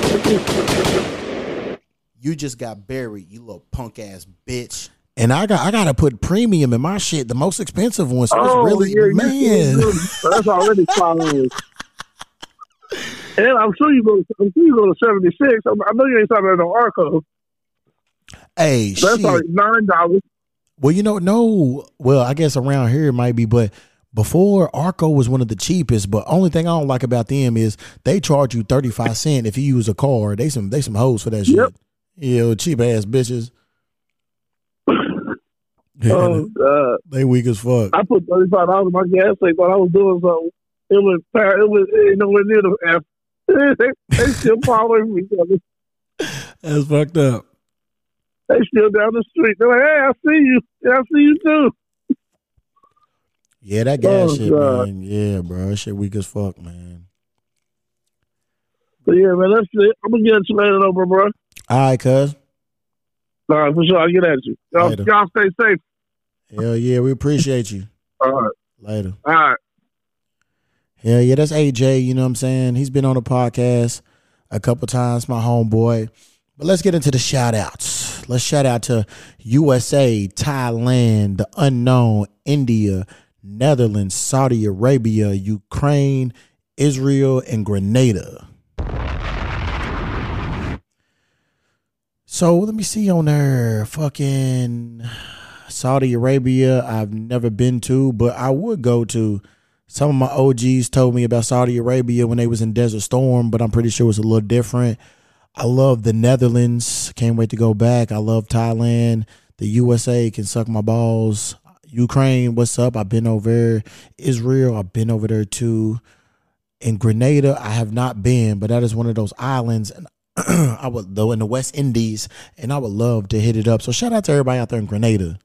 You just got buried, you little punk ass bitch. And I got I gotta put premium in my shit, the most expensive one. So Oh, it's really yeah, you man. That's already following. And I'm sure you go. I'm sure you go to seventy six. I know you ain't talking about no Arco. hey, That's shit. like nine dollars. Well, you know, no. Well, I guess around here it might be, but before Arco was one of the cheapest. But only thing I don't like about them is they charge you thirty five cent if you use a car. They some they some hoes for that shit. Yep. Yeah, cheap ass bitches. Yeah, Oh God! they weak as fuck. I put thirty five dollars in my gas tank while I was doing something. It was it was it ain't nowhere near the F. they, they still following me. That's fucked up. They still down the street. They're like, "Hey, I see you. Yeah, I see you too." Yeah, that gas Oh, shit, God. man. Yeah, bro, that shit weak as fuck, man. But yeah, man, that's it. I'm gonna get at you later, though, bro. bro. All right, cuz. All right, for sure. I'll get at you. Y'all, Later. y'all stay safe. Hell yeah, we appreciate you. All right. Later. All right. Yeah, yeah, that's AJ. You know what I'm saying? He's been on the podcast a couple times, my homeboy. But let's get into the shout outs. Let's shout out to USA, Thailand, the unknown, India, Netherlands, Saudi Arabia, Ukraine, Israel, and Grenada. So let me see on there. Fucking Saudi Arabia, I've never been to, but I would go to. Some of my OGs told me about Saudi Arabia when they was in Desert Storm, but I'm pretty sure it's a little different. I love the Netherlands. Can't wait to go back. I love Thailand. The USA can suck my balls. Ukraine, what's up? I've been over there. Israel, I've been over there too. In Grenada, I have not been, but that is one of those islands. And I would though in the West Indies, and I would love to hit it up. So shout out to everybody out there in Grenada.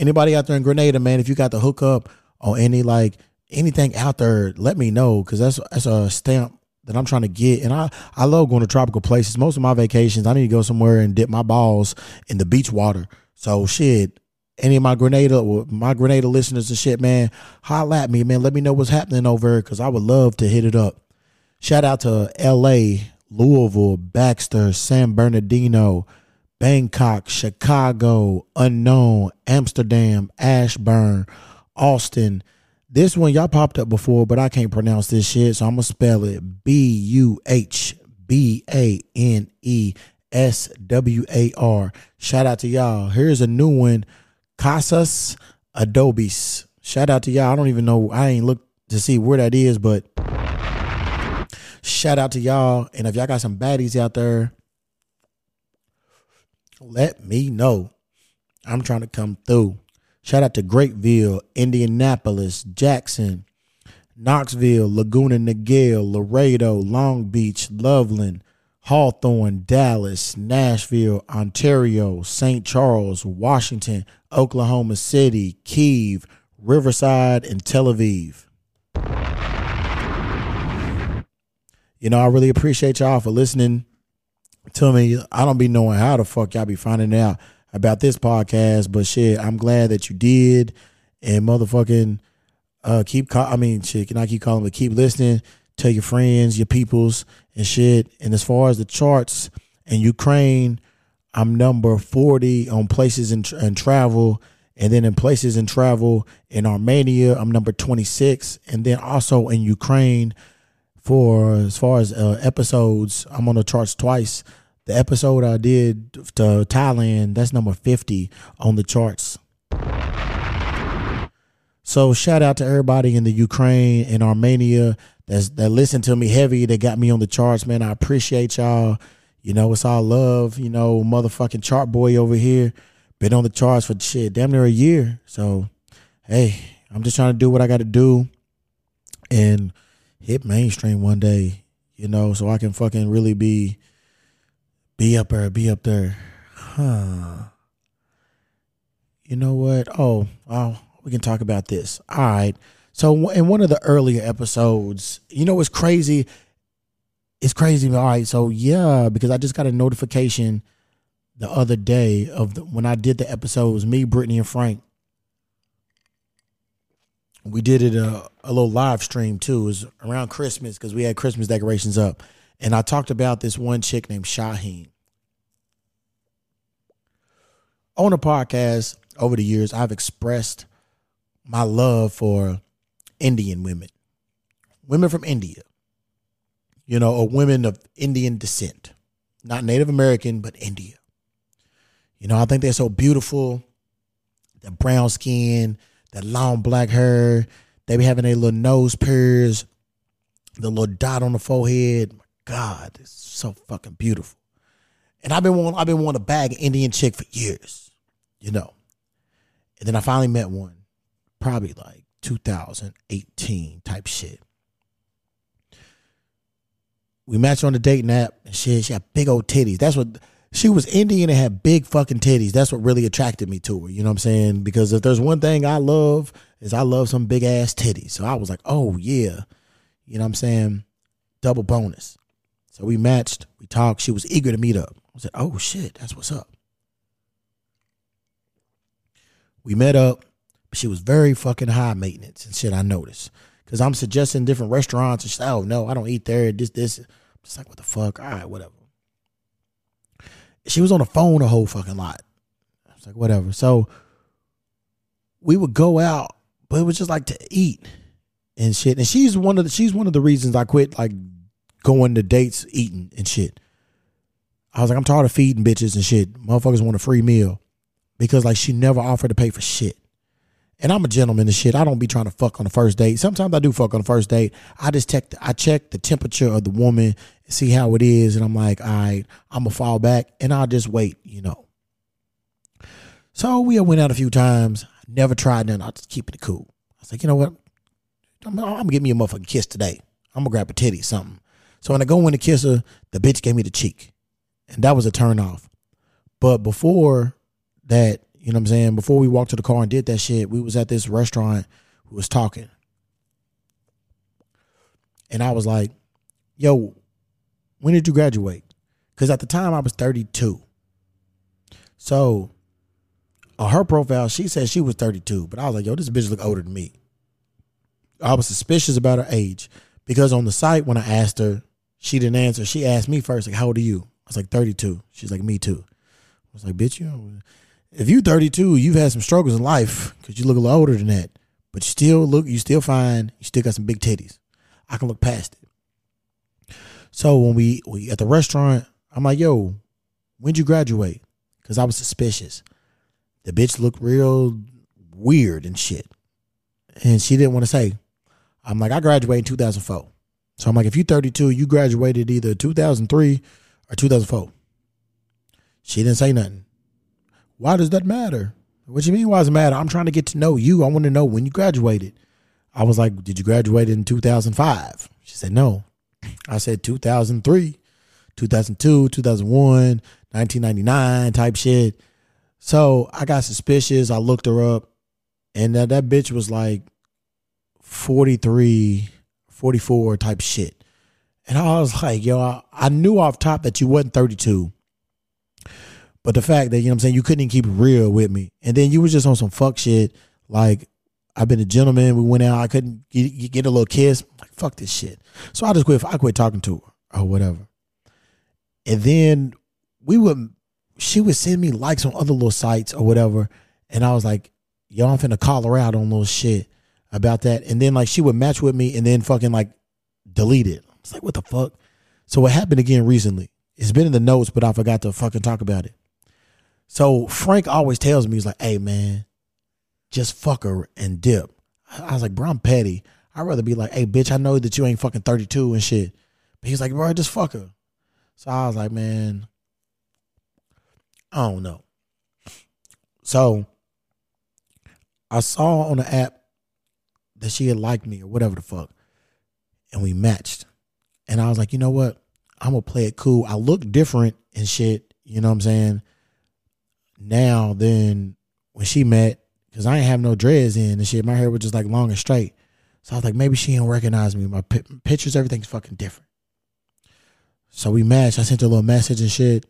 Anybody out there in Grenada, man, if you got the hookup on any like anything out there, let me know because that's that's a stamp that I'm trying to get. And I I love going to tropical places. Most of my vacations, I need to go somewhere and dip my balls in the beach water. So shit, any of my Grenada my Grenada listeners and shit, man, holla at me, man. Let me know what's happening over there because I would love to hit it up. Shout out to L.A., Louisville, Baxter, San Bernardino, Bangkok, Chicago, Unknown, Amsterdam, Ashburn, Austin. This one y'all popped up before, but I can't pronounce this shit, so I'm gonna spell it B U H B A N E S W A R. Shout out to y'all. Here's a new one, Casas Adobes. Shout out to y'all. I don't even know. I ain't looked to see where that is, but shout out to y'all. And if y'all got some baddies out there, let me know. I'm trying to come through. Shout out to Greatville, Indianapolis, Jackson, Knoxville, Laguna Niguel, Laredo, Long Beach, Loveland, Hawthorne, Dallas, Nashville, Ontario, St. Charles, Washington, Oklahoma City, Kiev, Riverside, and Tel Aviv. You know, I really appreciate y'all for listening to me. I don't be knowing how the fuck y'all be finding out about this podcast, but shit, I'm glad that you did. And motherfucking uh keep call I mean shit, can I keep calling but keep listening. Tell your friends, your peoples and shit. And as far as the charts in Ukraine, I'm number 40 on places and and travel. And then in places and travel in Armenia, I'm number 26. And then also in Ukraine, for as far as uh, episodes, I'm on the charts twice. The episode I did to Thailand, that's number 50 on the charts. So shout out to everybody in the Ukraine and Armenia that's that listened to me heavy, that got me on the charts, man. I appreciate y'all. You know, it's all love, you know, motherfucking chart boy over here. Been on the charts for shit, damn near a year. So hey, I'm just trying to do what I gotta do and hit mainstream one day, you know, so I can fucking really be be up there, be up there. Huh. You know what? Oh, oh, we can talk about this. All right. So in one of the earlier episodes, you know what's crazy? It's crazy. All right. So yeah, because I just got a notification the other day of the, when I did the episode. It was me, Brittany, and Frank. We did it a, a little live stream too. It was around Christmas because we had Christmas decorations up. And I talked about this one chick named Shaheen. On the podcast over the years, I've expressed my love for Indian women, women from India, you know, or women of Indian descent, not Native American, but India. You know, I think they're so beautiful, the brown skin, that long black hair. They be having their little nose pierced, the little dot on the forehead. My God, it's so fucking beautiful. And I've been wanting, I've been wanting to bag an Indian chick for years, you know. And then I finally met one, probably like 2018 type shit. We matched on the dating app and shit. She had big old titties. That's what she was Indian and had big fucking titties. That's what really attracted me to her. You know what I'm saying? Because if there's one thing I love is I love some big ass titties. So I was like, oh yeah. You know what I'm saying? Double bonus. So we matched, we talked. She was eager to meet up. I said, oh shit, that's what's up. We met up, but she was very fucking high maintenance and shit. I noticed because I'm suggesting different restaurants and like, oh no, I don't eat there. This, this. I'm just like, what the fuck? All right, whatever. She was on the phone a whole fucking lot. I was like, whatever. So we would go out, but it was just like to eat and shit. And she's one of the she's one of the reasons I quit like going to dates, eating and shit. I was like, I'm tired of feeding bitches and shit. Motherfuckers want a free meal because like she never offered to pay for shit. And I'm a gentleman and shit. I don't be trying to fuck on the first date. Sometimes I do fuck on the first date. I just check I check the temperature of the woman, see how it is, and I'm like, all right, I'm gonna fall back and I'll just wait, you know. So we went out a few times. Never tried nothing. I just keep it cool. I was like, you know what? I'm, I'm gonna give me a motherfucking kiss today. I'm gonna grab a titty, something. So when I go in to kiss her, the bitch gave me the cheek, and that was a turn off. But before that, you know what I'm saying? Before we walked to the car and did that shit, we was at this restaurant. We was talking, and I was like, "Yo, when did you graduate?" Because at the time I was 32. So on her profile, she said she was 32, but I was like, "Yo, this bitch look older than me." I was suspicious about her age because on the site when I asked her, she didn't answer. She asked me first, like, "How old are you?" I was like, "32." She's like, "Me too." I was like, "Bitch, you." If you 32, you've had some struggles in life because you look a little older than that, but you still look, you still fine. You still got some big titties. I can look past it. So when we we at the restaurant, I'm like, "Yo, when'd you graduate?" Because I was suspicious. The bitch looked real weird and shit, and she didn't want to say. I'm like, I graduated in 2004. So I'm like, if you're 32, you graduated either 2003 or 2004. She didn't say nothing. Why does that matter? What you mean? Why does it matter? I'm trying to get to know you. I want to know when you graduated. I was like, did you graduate in 2005? She said no. I said 2003, 2002, 2001, 1999 type shit. So I got suspicious. I looked her up, and that, that bitch was like 43, 44 type shit. And I was like, yo, I, I knew off top that you wasn't 32. But the fact that, you know what I'm saying, you couldn't even keep real with me. And then you was just on some fuck shit. Like, I've been a gentleman. We went out. I couldn't get, get a little kiss. Like, fuck this shit. So I just quit. I quit talking to her or whatever. And then we would, she would send me likes on other little sites or whatever. And I was like, yo, I'm finna call her out on little shit about that. And then like she would match with me and then fucking like delete it. I was like, what the fuck? So what happened again recently? It's been in the notes, but I forgot to fucking talk about it. So Frank always tells me, he's like, hey man, just fuck her and dip. I was like, bro, I'm petty. I'd rather be like, hey bitch, I know that you ain't fucking 32 and shit. But he's like, bro, just fuck her. So I was like, man, I don't know. So I saw on the app that she had liked me or whatever the fuck. And we matched. And I was like, you know what? I'm gonna play it cool. I look different and shit, you know what I'm saying? Now than when she met, because I ain't have no dreads in and shit. My hair was just like long and straight. So I was like, maybe she don't recognize me. My pi- pictures, everything's fucking different. So we matched. I sent her a little message and shit.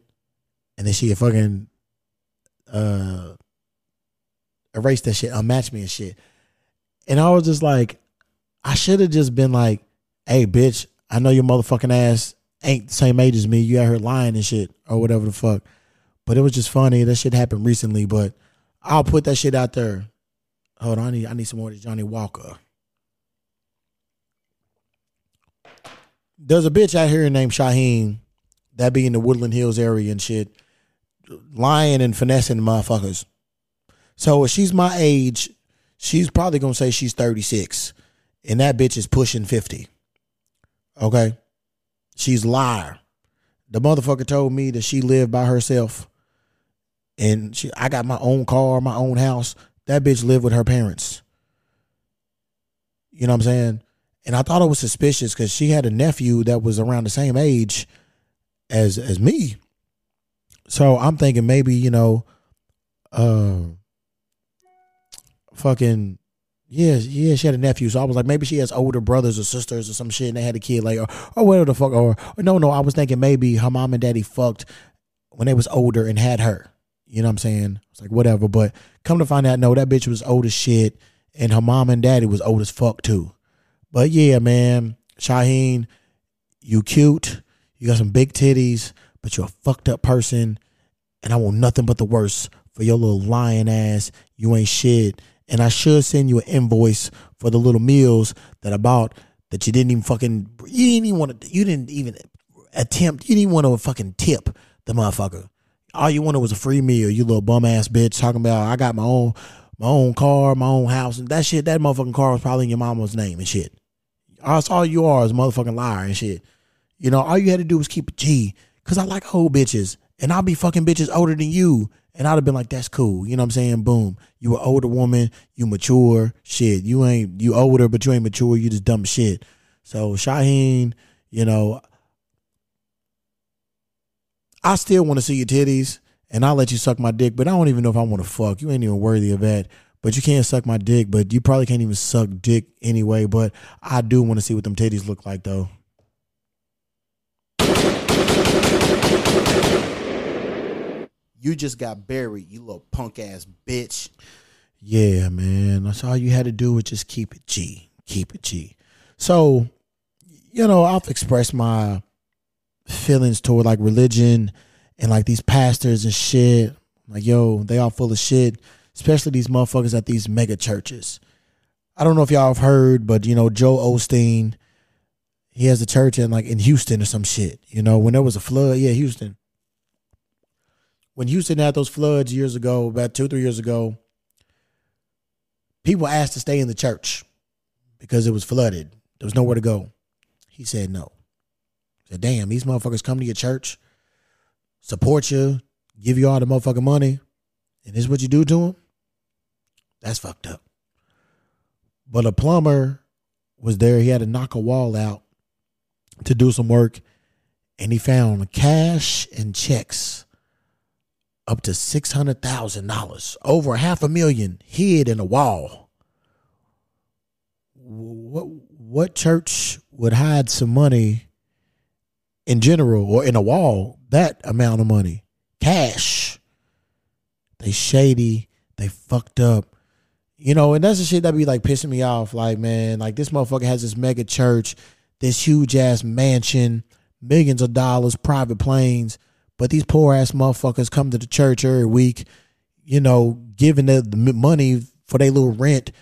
And then she fucking uh erased that shit, unmatched me and shit. And I was just like, I should have just been like, hey, bitch, I know your motherfucking ass ain't the same age as me. You out here lying and shit or whatever the fuck. But it was just funny. That shit happened recently, but I'll put that shit out there. Hold on, I need I need some more of Johnnie Walker. There's a bitch out here named Shaheen that be in the Woodland Hills area and shit, lying and finessing motherfuckers. So if she's my age, she's probably gonna say she's 36. And that bitch is pushing 50. Okay? She's liar. The motherfucker told me that she lived by herself. And she I got my own car, my own house. That bitch lived with her parents. You know what I'm saying? And I thought it was suspicious because she had a nephew that was around the same age as as me. So I'm thinking maybe, you know, uh fucking yeah, yeah, she had a nephew. So I was like, maybe she has older brothers or sisters or some shit and they had a kid. Or, or whatever the fuck. Or, or no, no, I was thinking maybe her mom and daddy fucked when they was older and had her. You know what I'm saying? It's like whatever. But come to find out, no, that bitch was old as shit. And her mom and daddy was old as fuck too. But yeah, man, Shaheen, you cute. You got some big titties, but you're a fucked up person. And I want nothing but the worst for your little lying ass. You ain't shit. And I should send you an invoice for the little meals that I bought that you didn't even fucking you didn't even want to you didn't even attempt you didn't want to fucking tip the motherfucker. All you wanted was a free meal, you little bum ass bitch talking about I got my own my own car, my own house, and that shit, that motherfucking car was probably in your mama's name and shit. That's all you are is motherfucking liar and shit. You know, all you had to do was keep a G. Cause I like old bitches. And I'll be fucking bitches older than you. And I'd have been like, that's cool. You know what I'm saying? Boom. You an older woman, you mature. Shit. You ain't you older, but you ain't mature, you just dumb shit. So Shaheen, you know, I still want to see your titties and I'll let you suck my dick, but I don't even know if I want to fuck. You ain't even worthy of that. But you can't suck my dick, but you probably can't even suck dick anyway. But I do want to see what them titties look like though. You just got buried, you little punk ass bitch. Yeah, man. That's all you had to do was just keep it G. Keep it G. So, you know, I've expressed my feelings toward like religion and like these pastors and shit. Like, yo, they all full of shit, especially these motherfuckers at these mega churches. I don't know if y'all have heard, but you know, Joe Osteen, he has a church in like in Houston or some shit. You know, when there was a flood, yeah, Houston. When Houston had those floods years ago, about two, three years ago, people asked to stay in the church because it was flooded. There was nowhere to go. He said no. He said, damn, these motherfuckers come to your church, support you, give you all the motherfucking money, and this is what you do to them? That's fucked up. But a plumber was there. He had to knock a wall out to do some work, and he found cash and checks up to six hundred thousand dollars, over half a million, hid in a wall. What what church would hide some money in general or in a wall that amount of money, cash? They shady. They fucked up. You know, and that's the shit that be like pissing me off. Like, man, like this motherfucker has this mega church, this huge ass mansion, millions of dollars, private planes, but these poor ass motherfuckers come to the church every week, you know, giving the, the money for their little rent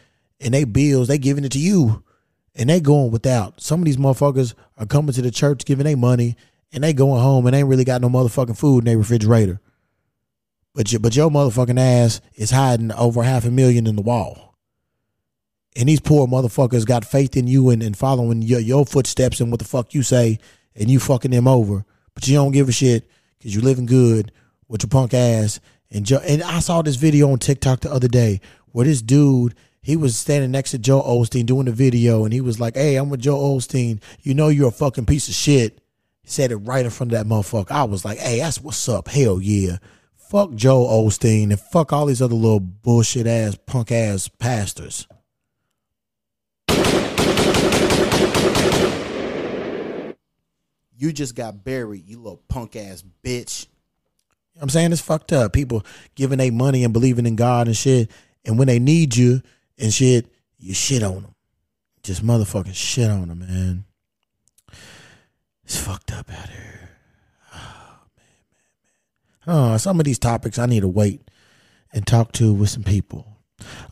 and they bills, they giving it to you. And they going without. Some of these motherfuckers are coming to the church giving their money and they going home and they ain't really got no motherfucking food in their refrigerator. But your, but your motherfucking ass is hiding over half a million in the wall. And these poor motherfuckers got faith in you and, and following your, your footsteps and what the fuck you say, and you fucking them over. But you don't give a shit because you living good with your punk ass. And Joe, and I saw this video on TikTok the other day where this dude he was standing next to Joe Osteen doing the video, and he was like, "Hey, I'm with Joe Osteen. You know you're a fucking piece of shit." He said it right in front of that motherfucker. I was like, "Hey, that's what's up. Hell yeah." Fuck Joe Osteen and fuck all these other little bullshit ass punk ass pastors. You just got buried, you little punk ass bitch. You know I'm saying it's fucked up. People giving their money and believing in God and shit, and when they need you and shit, you shit on them. Just motherfucking shit on them, man. It's fucked up out here. Oh man, man, man. Some of these topics I need to wait and talk to with some people.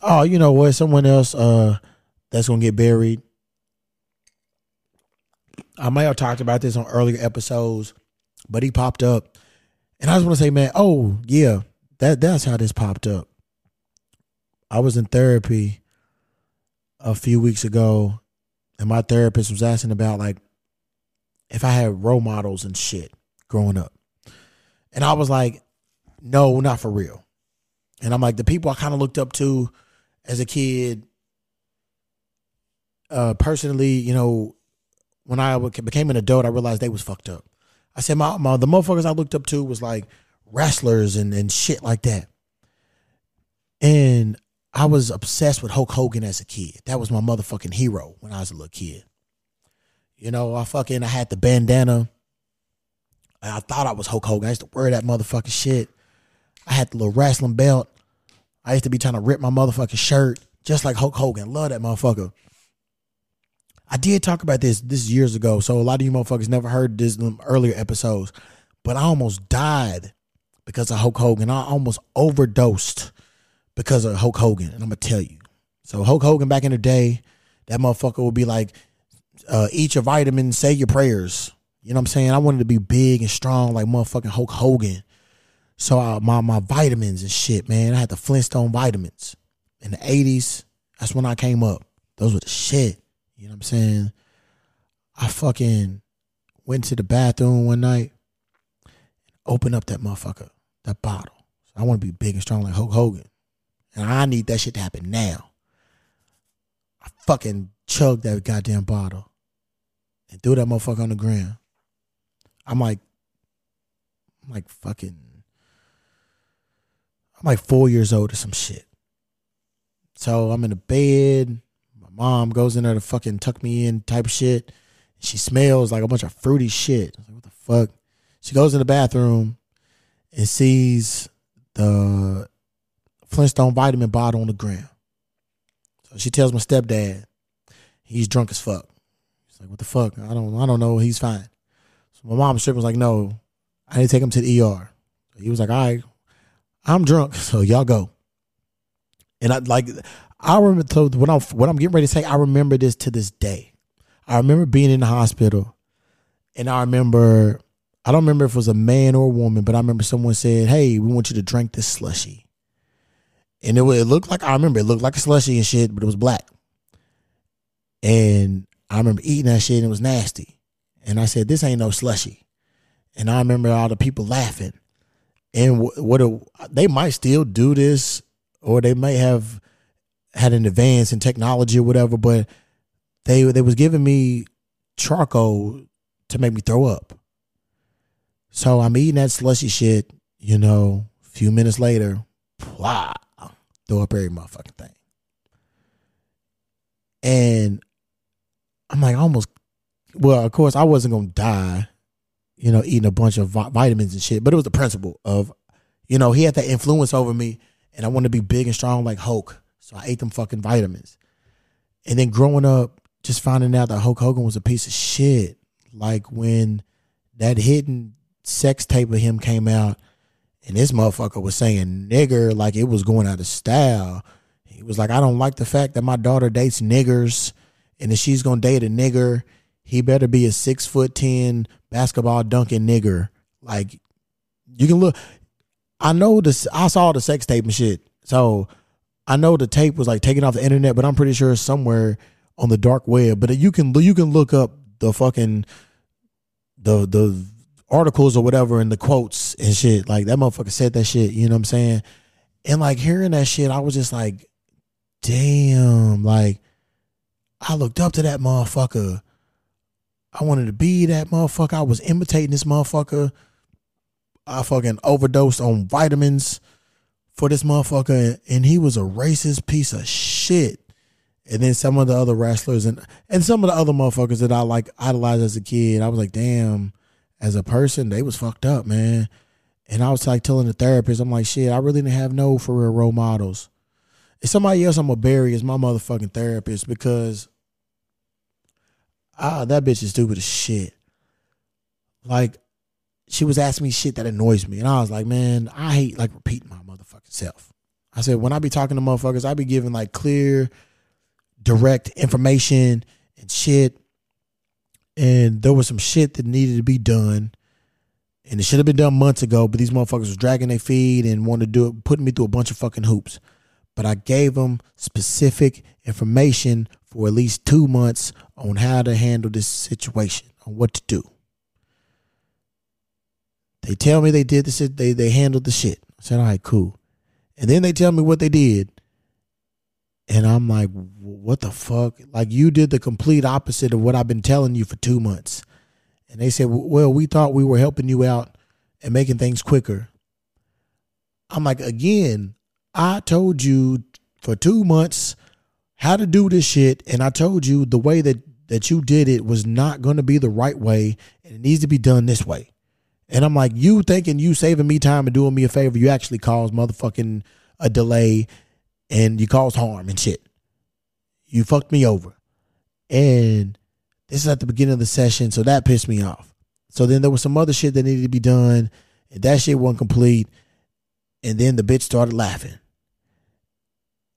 Oh, you know what? Someone else uh that's gonna get buried. I may have talked about this on earlier episodes, but he popped up. And I just want to say, man, oh yeah, that that's how this popped up. I was in therapy a few weeks ago, and my therapist was asking about like if I had role models and shit growing up. And I was like, no, not for real. And I'm like, the people I kind of looked up to as a kid, uh, personally, you know, when I became an adult, I realized they was fucked up. I said my, my the motherfuckers I looked up to was like wrestlers and, and shit like that. And I was obsessed with Hulk Hogan as a kid. That was my motherfucking hero when I was a little kid. You know, I fucking I had the bandana. I thought I was Hulk Hogan. I used to wear that motherfucking shit. I had the little wrestling belt. I used to be trying to rip my motherfucking shirt just like Hulk Hogan. Love that motherfucker. I did talk about this this years ago, so a lot of you motherfuckers never heard this earlier episodes. But I almost died because of Hulk Hogan. I almost overdosed because of Hulk Hogan, and I'm gonna tell you. So Hulk Hogan back in the day, that motherfucker would be like, uh, "Eat your vitamins, say your prayers." You know what I'm saying? I wanted to be big and strong like motherfucking Hulk Hogan. So I, my my vitamins and shit, man. I had the Flintstone vitamins in the '80s. That's when I came up. Those were the shit. You know what I'm saying? I fucking went to the bathroom one night and opened up that motherfucker, that bottle. I want to be big and strong like Hulk Hogan. And I need that shit to happen now. I fucking chugged that goddamn bottle and threw that motherfucker on the ground. I'm like, I'm like fucking, I'm like four years old or some shit. So I'm in the bed. Mom goes in there to fucking tuck me in type shit. She smells like a bunch of fruity shit. I was like, what the fuck? She goes in the bathroom and sees the Flintstone vitamin bottle on the ground. So she tells my stepdad, he's drunk as fuck. He's like, what the fuck? I don't I don't know. He's fine. So my mom strip was like, no, I need to take him to the ER. He was like, all right, I'm drunk, so y'all go. And I like I remember so what I'm what I'm getting ready to say, I remember this to this day. I remember being in the hospital and I remember I don't remember if it was a man or a woman, but I remember someone said, Hey, we want you to drink this slushy. And it, it looked like I remember it looked like a slushy and shit, but it was black. And I remember eating that shit and it was nasty. And I said, This ain't no slushy. And I remember all the people laughing. And wh- what a, they might still do this, or they may have had an advance in technology or whatever, but they they was giving me charcoal to make me throw up. So I'm eating that slushy shit, you know, a few minutes later, blah, throw up every motherfucking thing. And I'm like almost well, of course I wasn't gonna die, you know, eating a bunch of vitamins and shit, but it was the principle of, you know, he had that influence over me and I wanted to be big and strong like Hulk. So I ate them fucking vitamins. And then growing up, just finding out that Hulk Hogan was a piece of shit. Like when that hidden sex tape of him came out, and this motherfucker was saying nigger like it was going out of style. He was like, I don't like the fact that my daughter dates niggers, and if she's gonna date a nigger, he better be a six foot ten basketball dunking nigger. Like you can look. I know this. I saw the sex tape and shit. So I know the tape was like taken off the internet, but I'm pretty sure it's somewhere on the dark web. But you can you can look up the fucking the the articles or whatever and the quotes and shit. Like that motherfucker said that shit. You know what I'm saying? And like hearing that shit, I was just like, damn. Like I looked up to that motherfucker. I wanted to be that motherfucker. I was imitating this motherfucker. I fucking overdosed on vitamins for this motherfucker, and he was a racist piece of shit. And then some of the other wrestlers and and some of the other motherfuckers that I like idolized as a kid, I was like, damn, as a person, they was fucked up, man. And I was like telling the therapist, I'm like, shit, I really didn't have no for real role models. If somebody else I'm gonna bury is my motherfucking therapist because ah, that bitch is stupid as shit. Like, she was asking me shit that annoys me. And I was like, man, I hate like repeating my motherfucking self. I said, when I be talking to motherfuckers, I be giving like clear, direct information and shit. And there was some shit that needed to be done. And it should have been done months ago, but these motherfuckers was dragging their feet and wanted to do it, putting me through a bunch of fucking hoops. But I gave them specific information for at least two months on how to handle this situation, on what to do. They tell me they did this, they they handled the shit. I said, all right, cool. And then they tell me what they did. And I'm like, what the fuck? Like you did the complete opposite of what I've been telling you for two months. And they said, well, we thought we were helping you out and making things quicker. I'm like, again, I told you for two months how to do this shit, and I told you the way that that you did it was not going to be the right way, and it needs to be done this way. And I'm like, you thinking you saving me time and doing me a favor, you actually caused motherfucking a delay, and you caused harm and shit. You fucked me over, and this is at the beginning of the session, so that pissed me off. So then there was some other shit that needed to be done, and that shit wasn't complete. And then the bitch started laughing.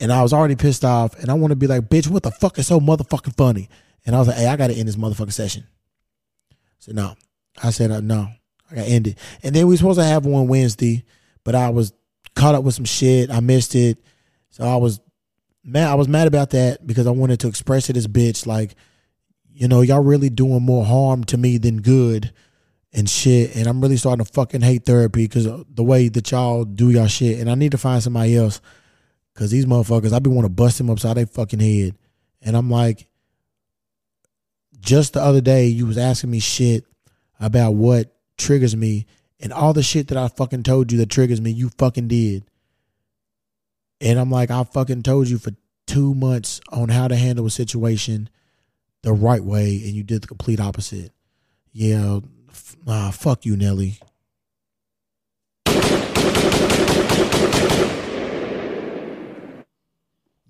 And I was already pissed off, and I want to be like, bitch, what the fuck is so motherfucking funny? And I was like, hey, I got to end this motherfucking session. So no. I said, no, I got to end it. And then we were supposed to have one Wednesday, but I was caught up with some shit. I missed it. So I was mad. I was mad about that because I wanted to express to this bitch, like, you know, y'all really doing more harm to me than good. and shit. And I'm really starting to fucking hate therapy because the way that y'all do y'all shit. And I need to find somebody else because these motherfuckers, I be want to bust them upside their fucking head. And I'm like, just the other day, you was asking me shit about what triggers me, and all the shit that I fucking told you that triggers me, you fucking did. And I'm like, I fucking told you for two months on how to handle a situation the right way, and you did the complete opposite. Yeah, f- ah, fuck you, Nelly.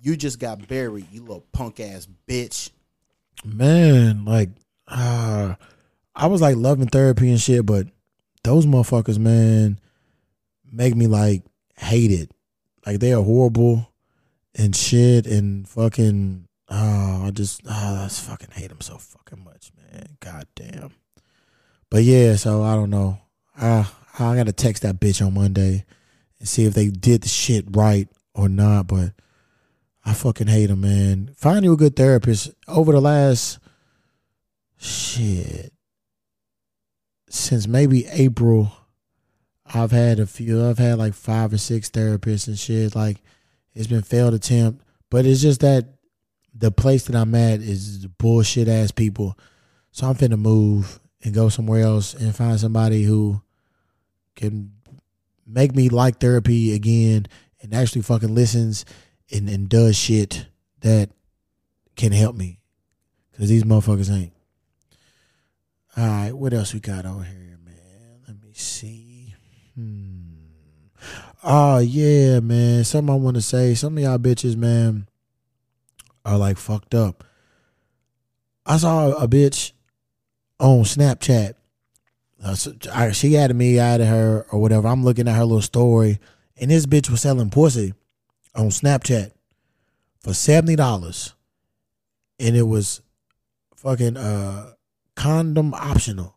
You just got buried, you little punk ass bitch. Man, like, uh, I was like loving therapy and shit, but those motherfuckers, man, make me like hate it. Like they are horrible and shit and fucking. Oh, I just, oh, I just fucking hate them so fucking much, man. God damn. But yeah, so I don't know. I I gotta text that bitch on Monday and see if they did the shit right or not. But I fucking hate them, man. Find you a good therapist. Over the last shit since maybe April, I've had a few. I've had like five or six therapists and shit. Like it's been failed attempt, but it's just that the place that I'm at is bullshit ass people. So I'm finna move and go somewhere else and find somebody who can make me like therapy again and actually fucking listens and, and does shit that can help me. Cause these motherfuckers ain't. All right, what else we got on here, man? Let me see. Hmm. Oh yeah, man. Something I want to say. Some of y'all bitches, man, are like fucked up. I saw a bitch on Snapchat. Uh, she added me, I added her, or whatever. I'm looking at her little story, and this bitch was selling pussy on Snapchat for seventy dollars, and it was fucking uh condom optional.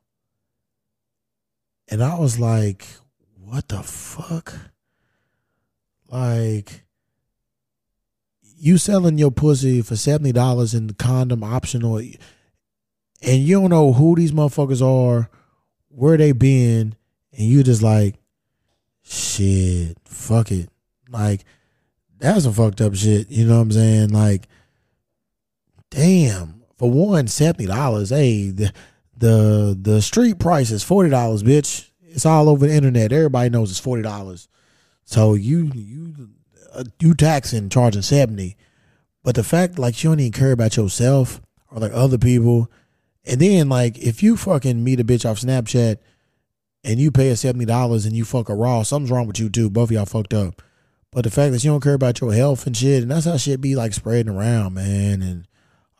And I was like, what the fuck? Like, you selling your pussy for $70 and condom optional, and you don't know who these motherfuckers are, where they been, and you just like, shit, fuck it. Like, that's some fucked up shit. You know what I'm saying? Like, damn for one seventy dollars. Hey, the the the street price is forty dollars, bitch. It's all over the internet. Everybody knows it's forty dollars. So you you uh, you taxing charging seventy, but the fact like you don't even care about yourself or like other people, and then like if you fucking meet a bitch off Snapchat and you pay her seventy dollars and you fuck her raw, something's wrong with you too. Both of y'all fucked up. But the fact that you don't care about your health and shit, and that's how shit be like spreading around, man, and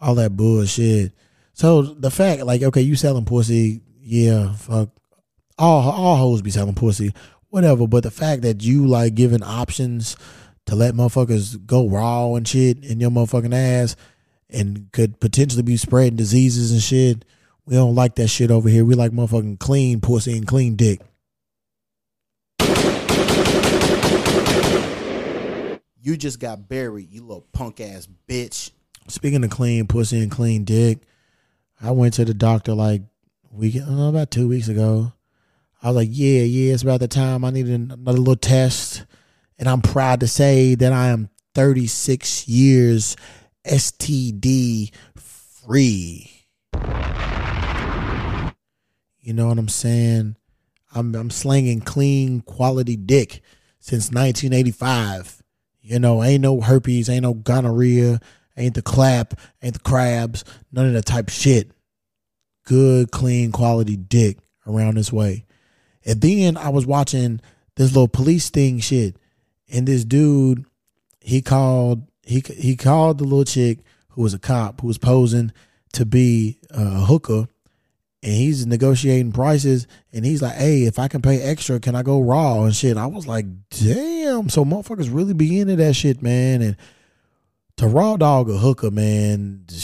all that bullshit. So the fact, like, okay, you selling pussy, yeah, fuck. All all hoes be selling pussy, whatever. But the fact that you like giving options to let motherfuckers go raw and shit in your motherfucking ass and could potentially be spreading diseases and shit. We don't like that shit over here. We like motherfucking clean pussy and clean dick. You just got buried, you little punk ass bitch. Speaking of clean pussy and clean dick, I went to the doctor like week, know, about two weeks ago. I was like, yeah, yeah, it's about the time I needed another little test. And I'm proud to say that I am 36 years STD free. You know what I'm saying? I'm I'm slinging clean quality dick since 1985. You know, ain't no herpes, ain't no gonorrhea, ain't the clap, ain't the crabs, none of that type shit. Good, clean, quality dick around this way. And then I was watching this little police sting shit, and this dude, he called he he called the little chick who was a cop who was posing to be a hooker, and he's negotiating prices, and he's like, "Hey, if I can pay extra, can I go raw and shit?" I was like, "Damn!" So motherfuckers really be into that shit, man, and to raw dog a hooker, man.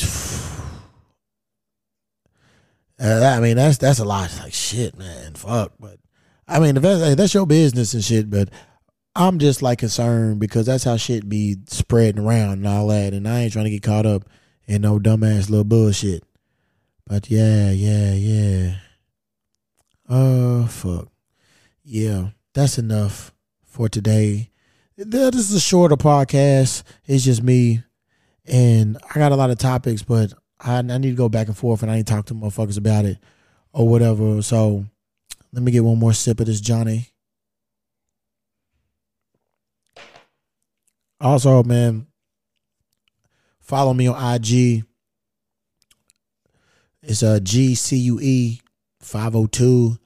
Uh, I mean, that's that's a lot. Like shit, man. Fuck, but I mean, if that's, that's your business and shit. But I'm just like concerned because that's how shit be spreading around and all that, and I ain't trying to get caught up in no dumbass little bullshit. But yeah, yeah, yeah. Uh, fuck. Yeah, that's enough for today. Th- This is a shorter podcast. It's just me, and I got a lot of topics, but I, I need to go back and forth, and I need to talk to motherfuckers about it or whatever. So let me get one more sip of this Johnnie. Also, man, follow me on IG. It's uh, a GCUE 502.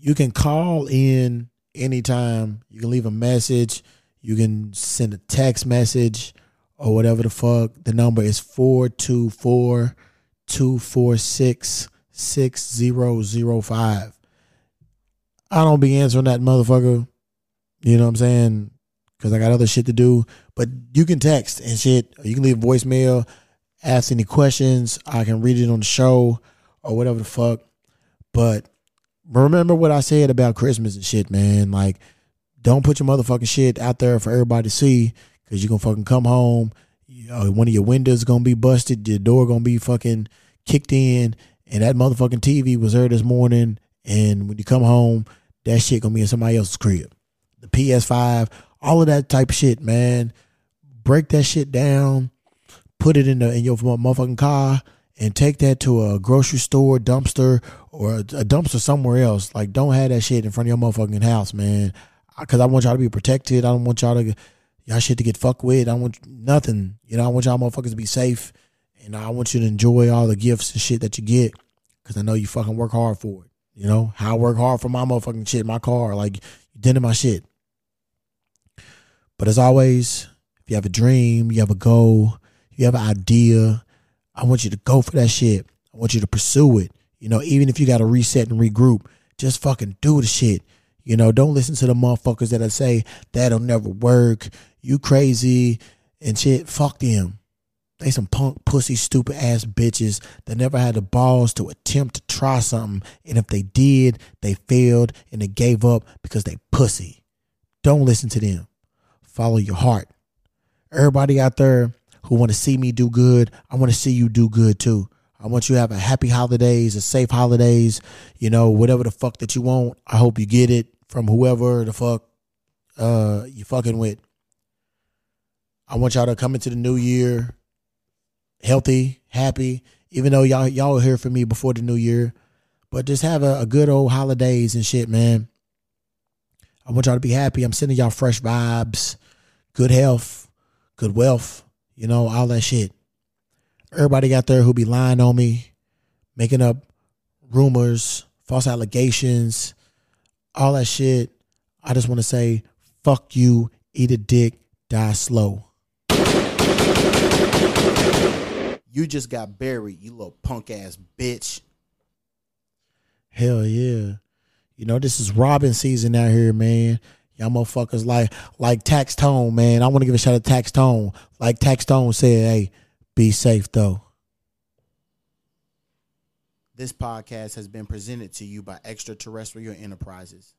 You can call in anytime. You can leave a message. You can send a text message or whatever the fuck. The number is 424 246 6005. I don't be answering that motherfucker. You know what I'm saying? Because I got other shit to do. But you can text and shit. You can leave voicemail, ask any questions. I can read it on the show or whatever the fuck. But remember what I said about Christmas and shit, man. Like, don't put your motherfucking shit out there for everybody to see because you're to fucking come home. Know, one of your windows to be busted. Your door to be fucking kicked in. And that motherfucking TV was there this morning. And when you come home, that shit to be in somebody else's crib. The PS5, all of that type of shit, man. Break that shit down. Put it in the in your motherfucking car and take that to a grocery store, dumpster, or a, a dumpster somewhere else. Like, don't have that shit in front of your motherfucking house, man. Because I want y'all to be protected. I don't want y'all to y'all shit to get fucked with. I don't want nothing. You know, I want y'all motherfuckers to be safe, and I want you to enjoy all the gifts and shit that you get. Because I know you fucking work hard for it. You know how I work hard for my motherfucking shit, my car. Like you in my shit. But as always, if you have a dream, you have a goal, you have an idea, I want you to go for that shit. I want you to pursue it. You know, even if you got to reset and regroup, just fucking do the shit. You know, don't listen to the motherfuckers that say that'll never work. You crazy and shit. Fuck them. They some punk, pussy, stupid ass bitches that never had the balls to attempt to try something. And if they did, they failed and they gave up because they pussy. Don't listen to them. Follow your heart. Everybody out there who want to see me do good, I want to see you do good too. I want you to have a happy holidays, a safe holidays, you know, whatever the fuck that you want. I hope you get it from whoever the fuck uh you fucking with. I want y'all to come into the new year healthy, happy, even though y'all y'all here for me before the new year. But just have a, a good old holidays and shit, man. I want y'all to be happy. I'm sending y'all fresh vibes, good health, good wealth, you know, all that shit. Everybody out there who be lying on me, making up rumors, false allegations, all that shit. I just want to say, fuck you, eat a dick, die slow. You just got buried, you little punk ass bitch. Hell yeah. You know, this is Robbin season out here, man. Y'all motherfuckers like like Tax Tone, man. I want to give a shout out to Tax Tone. Like Tax Tone said, hey, be safe though. This podcast has been presented to you by Extraterrestrial Enterprises.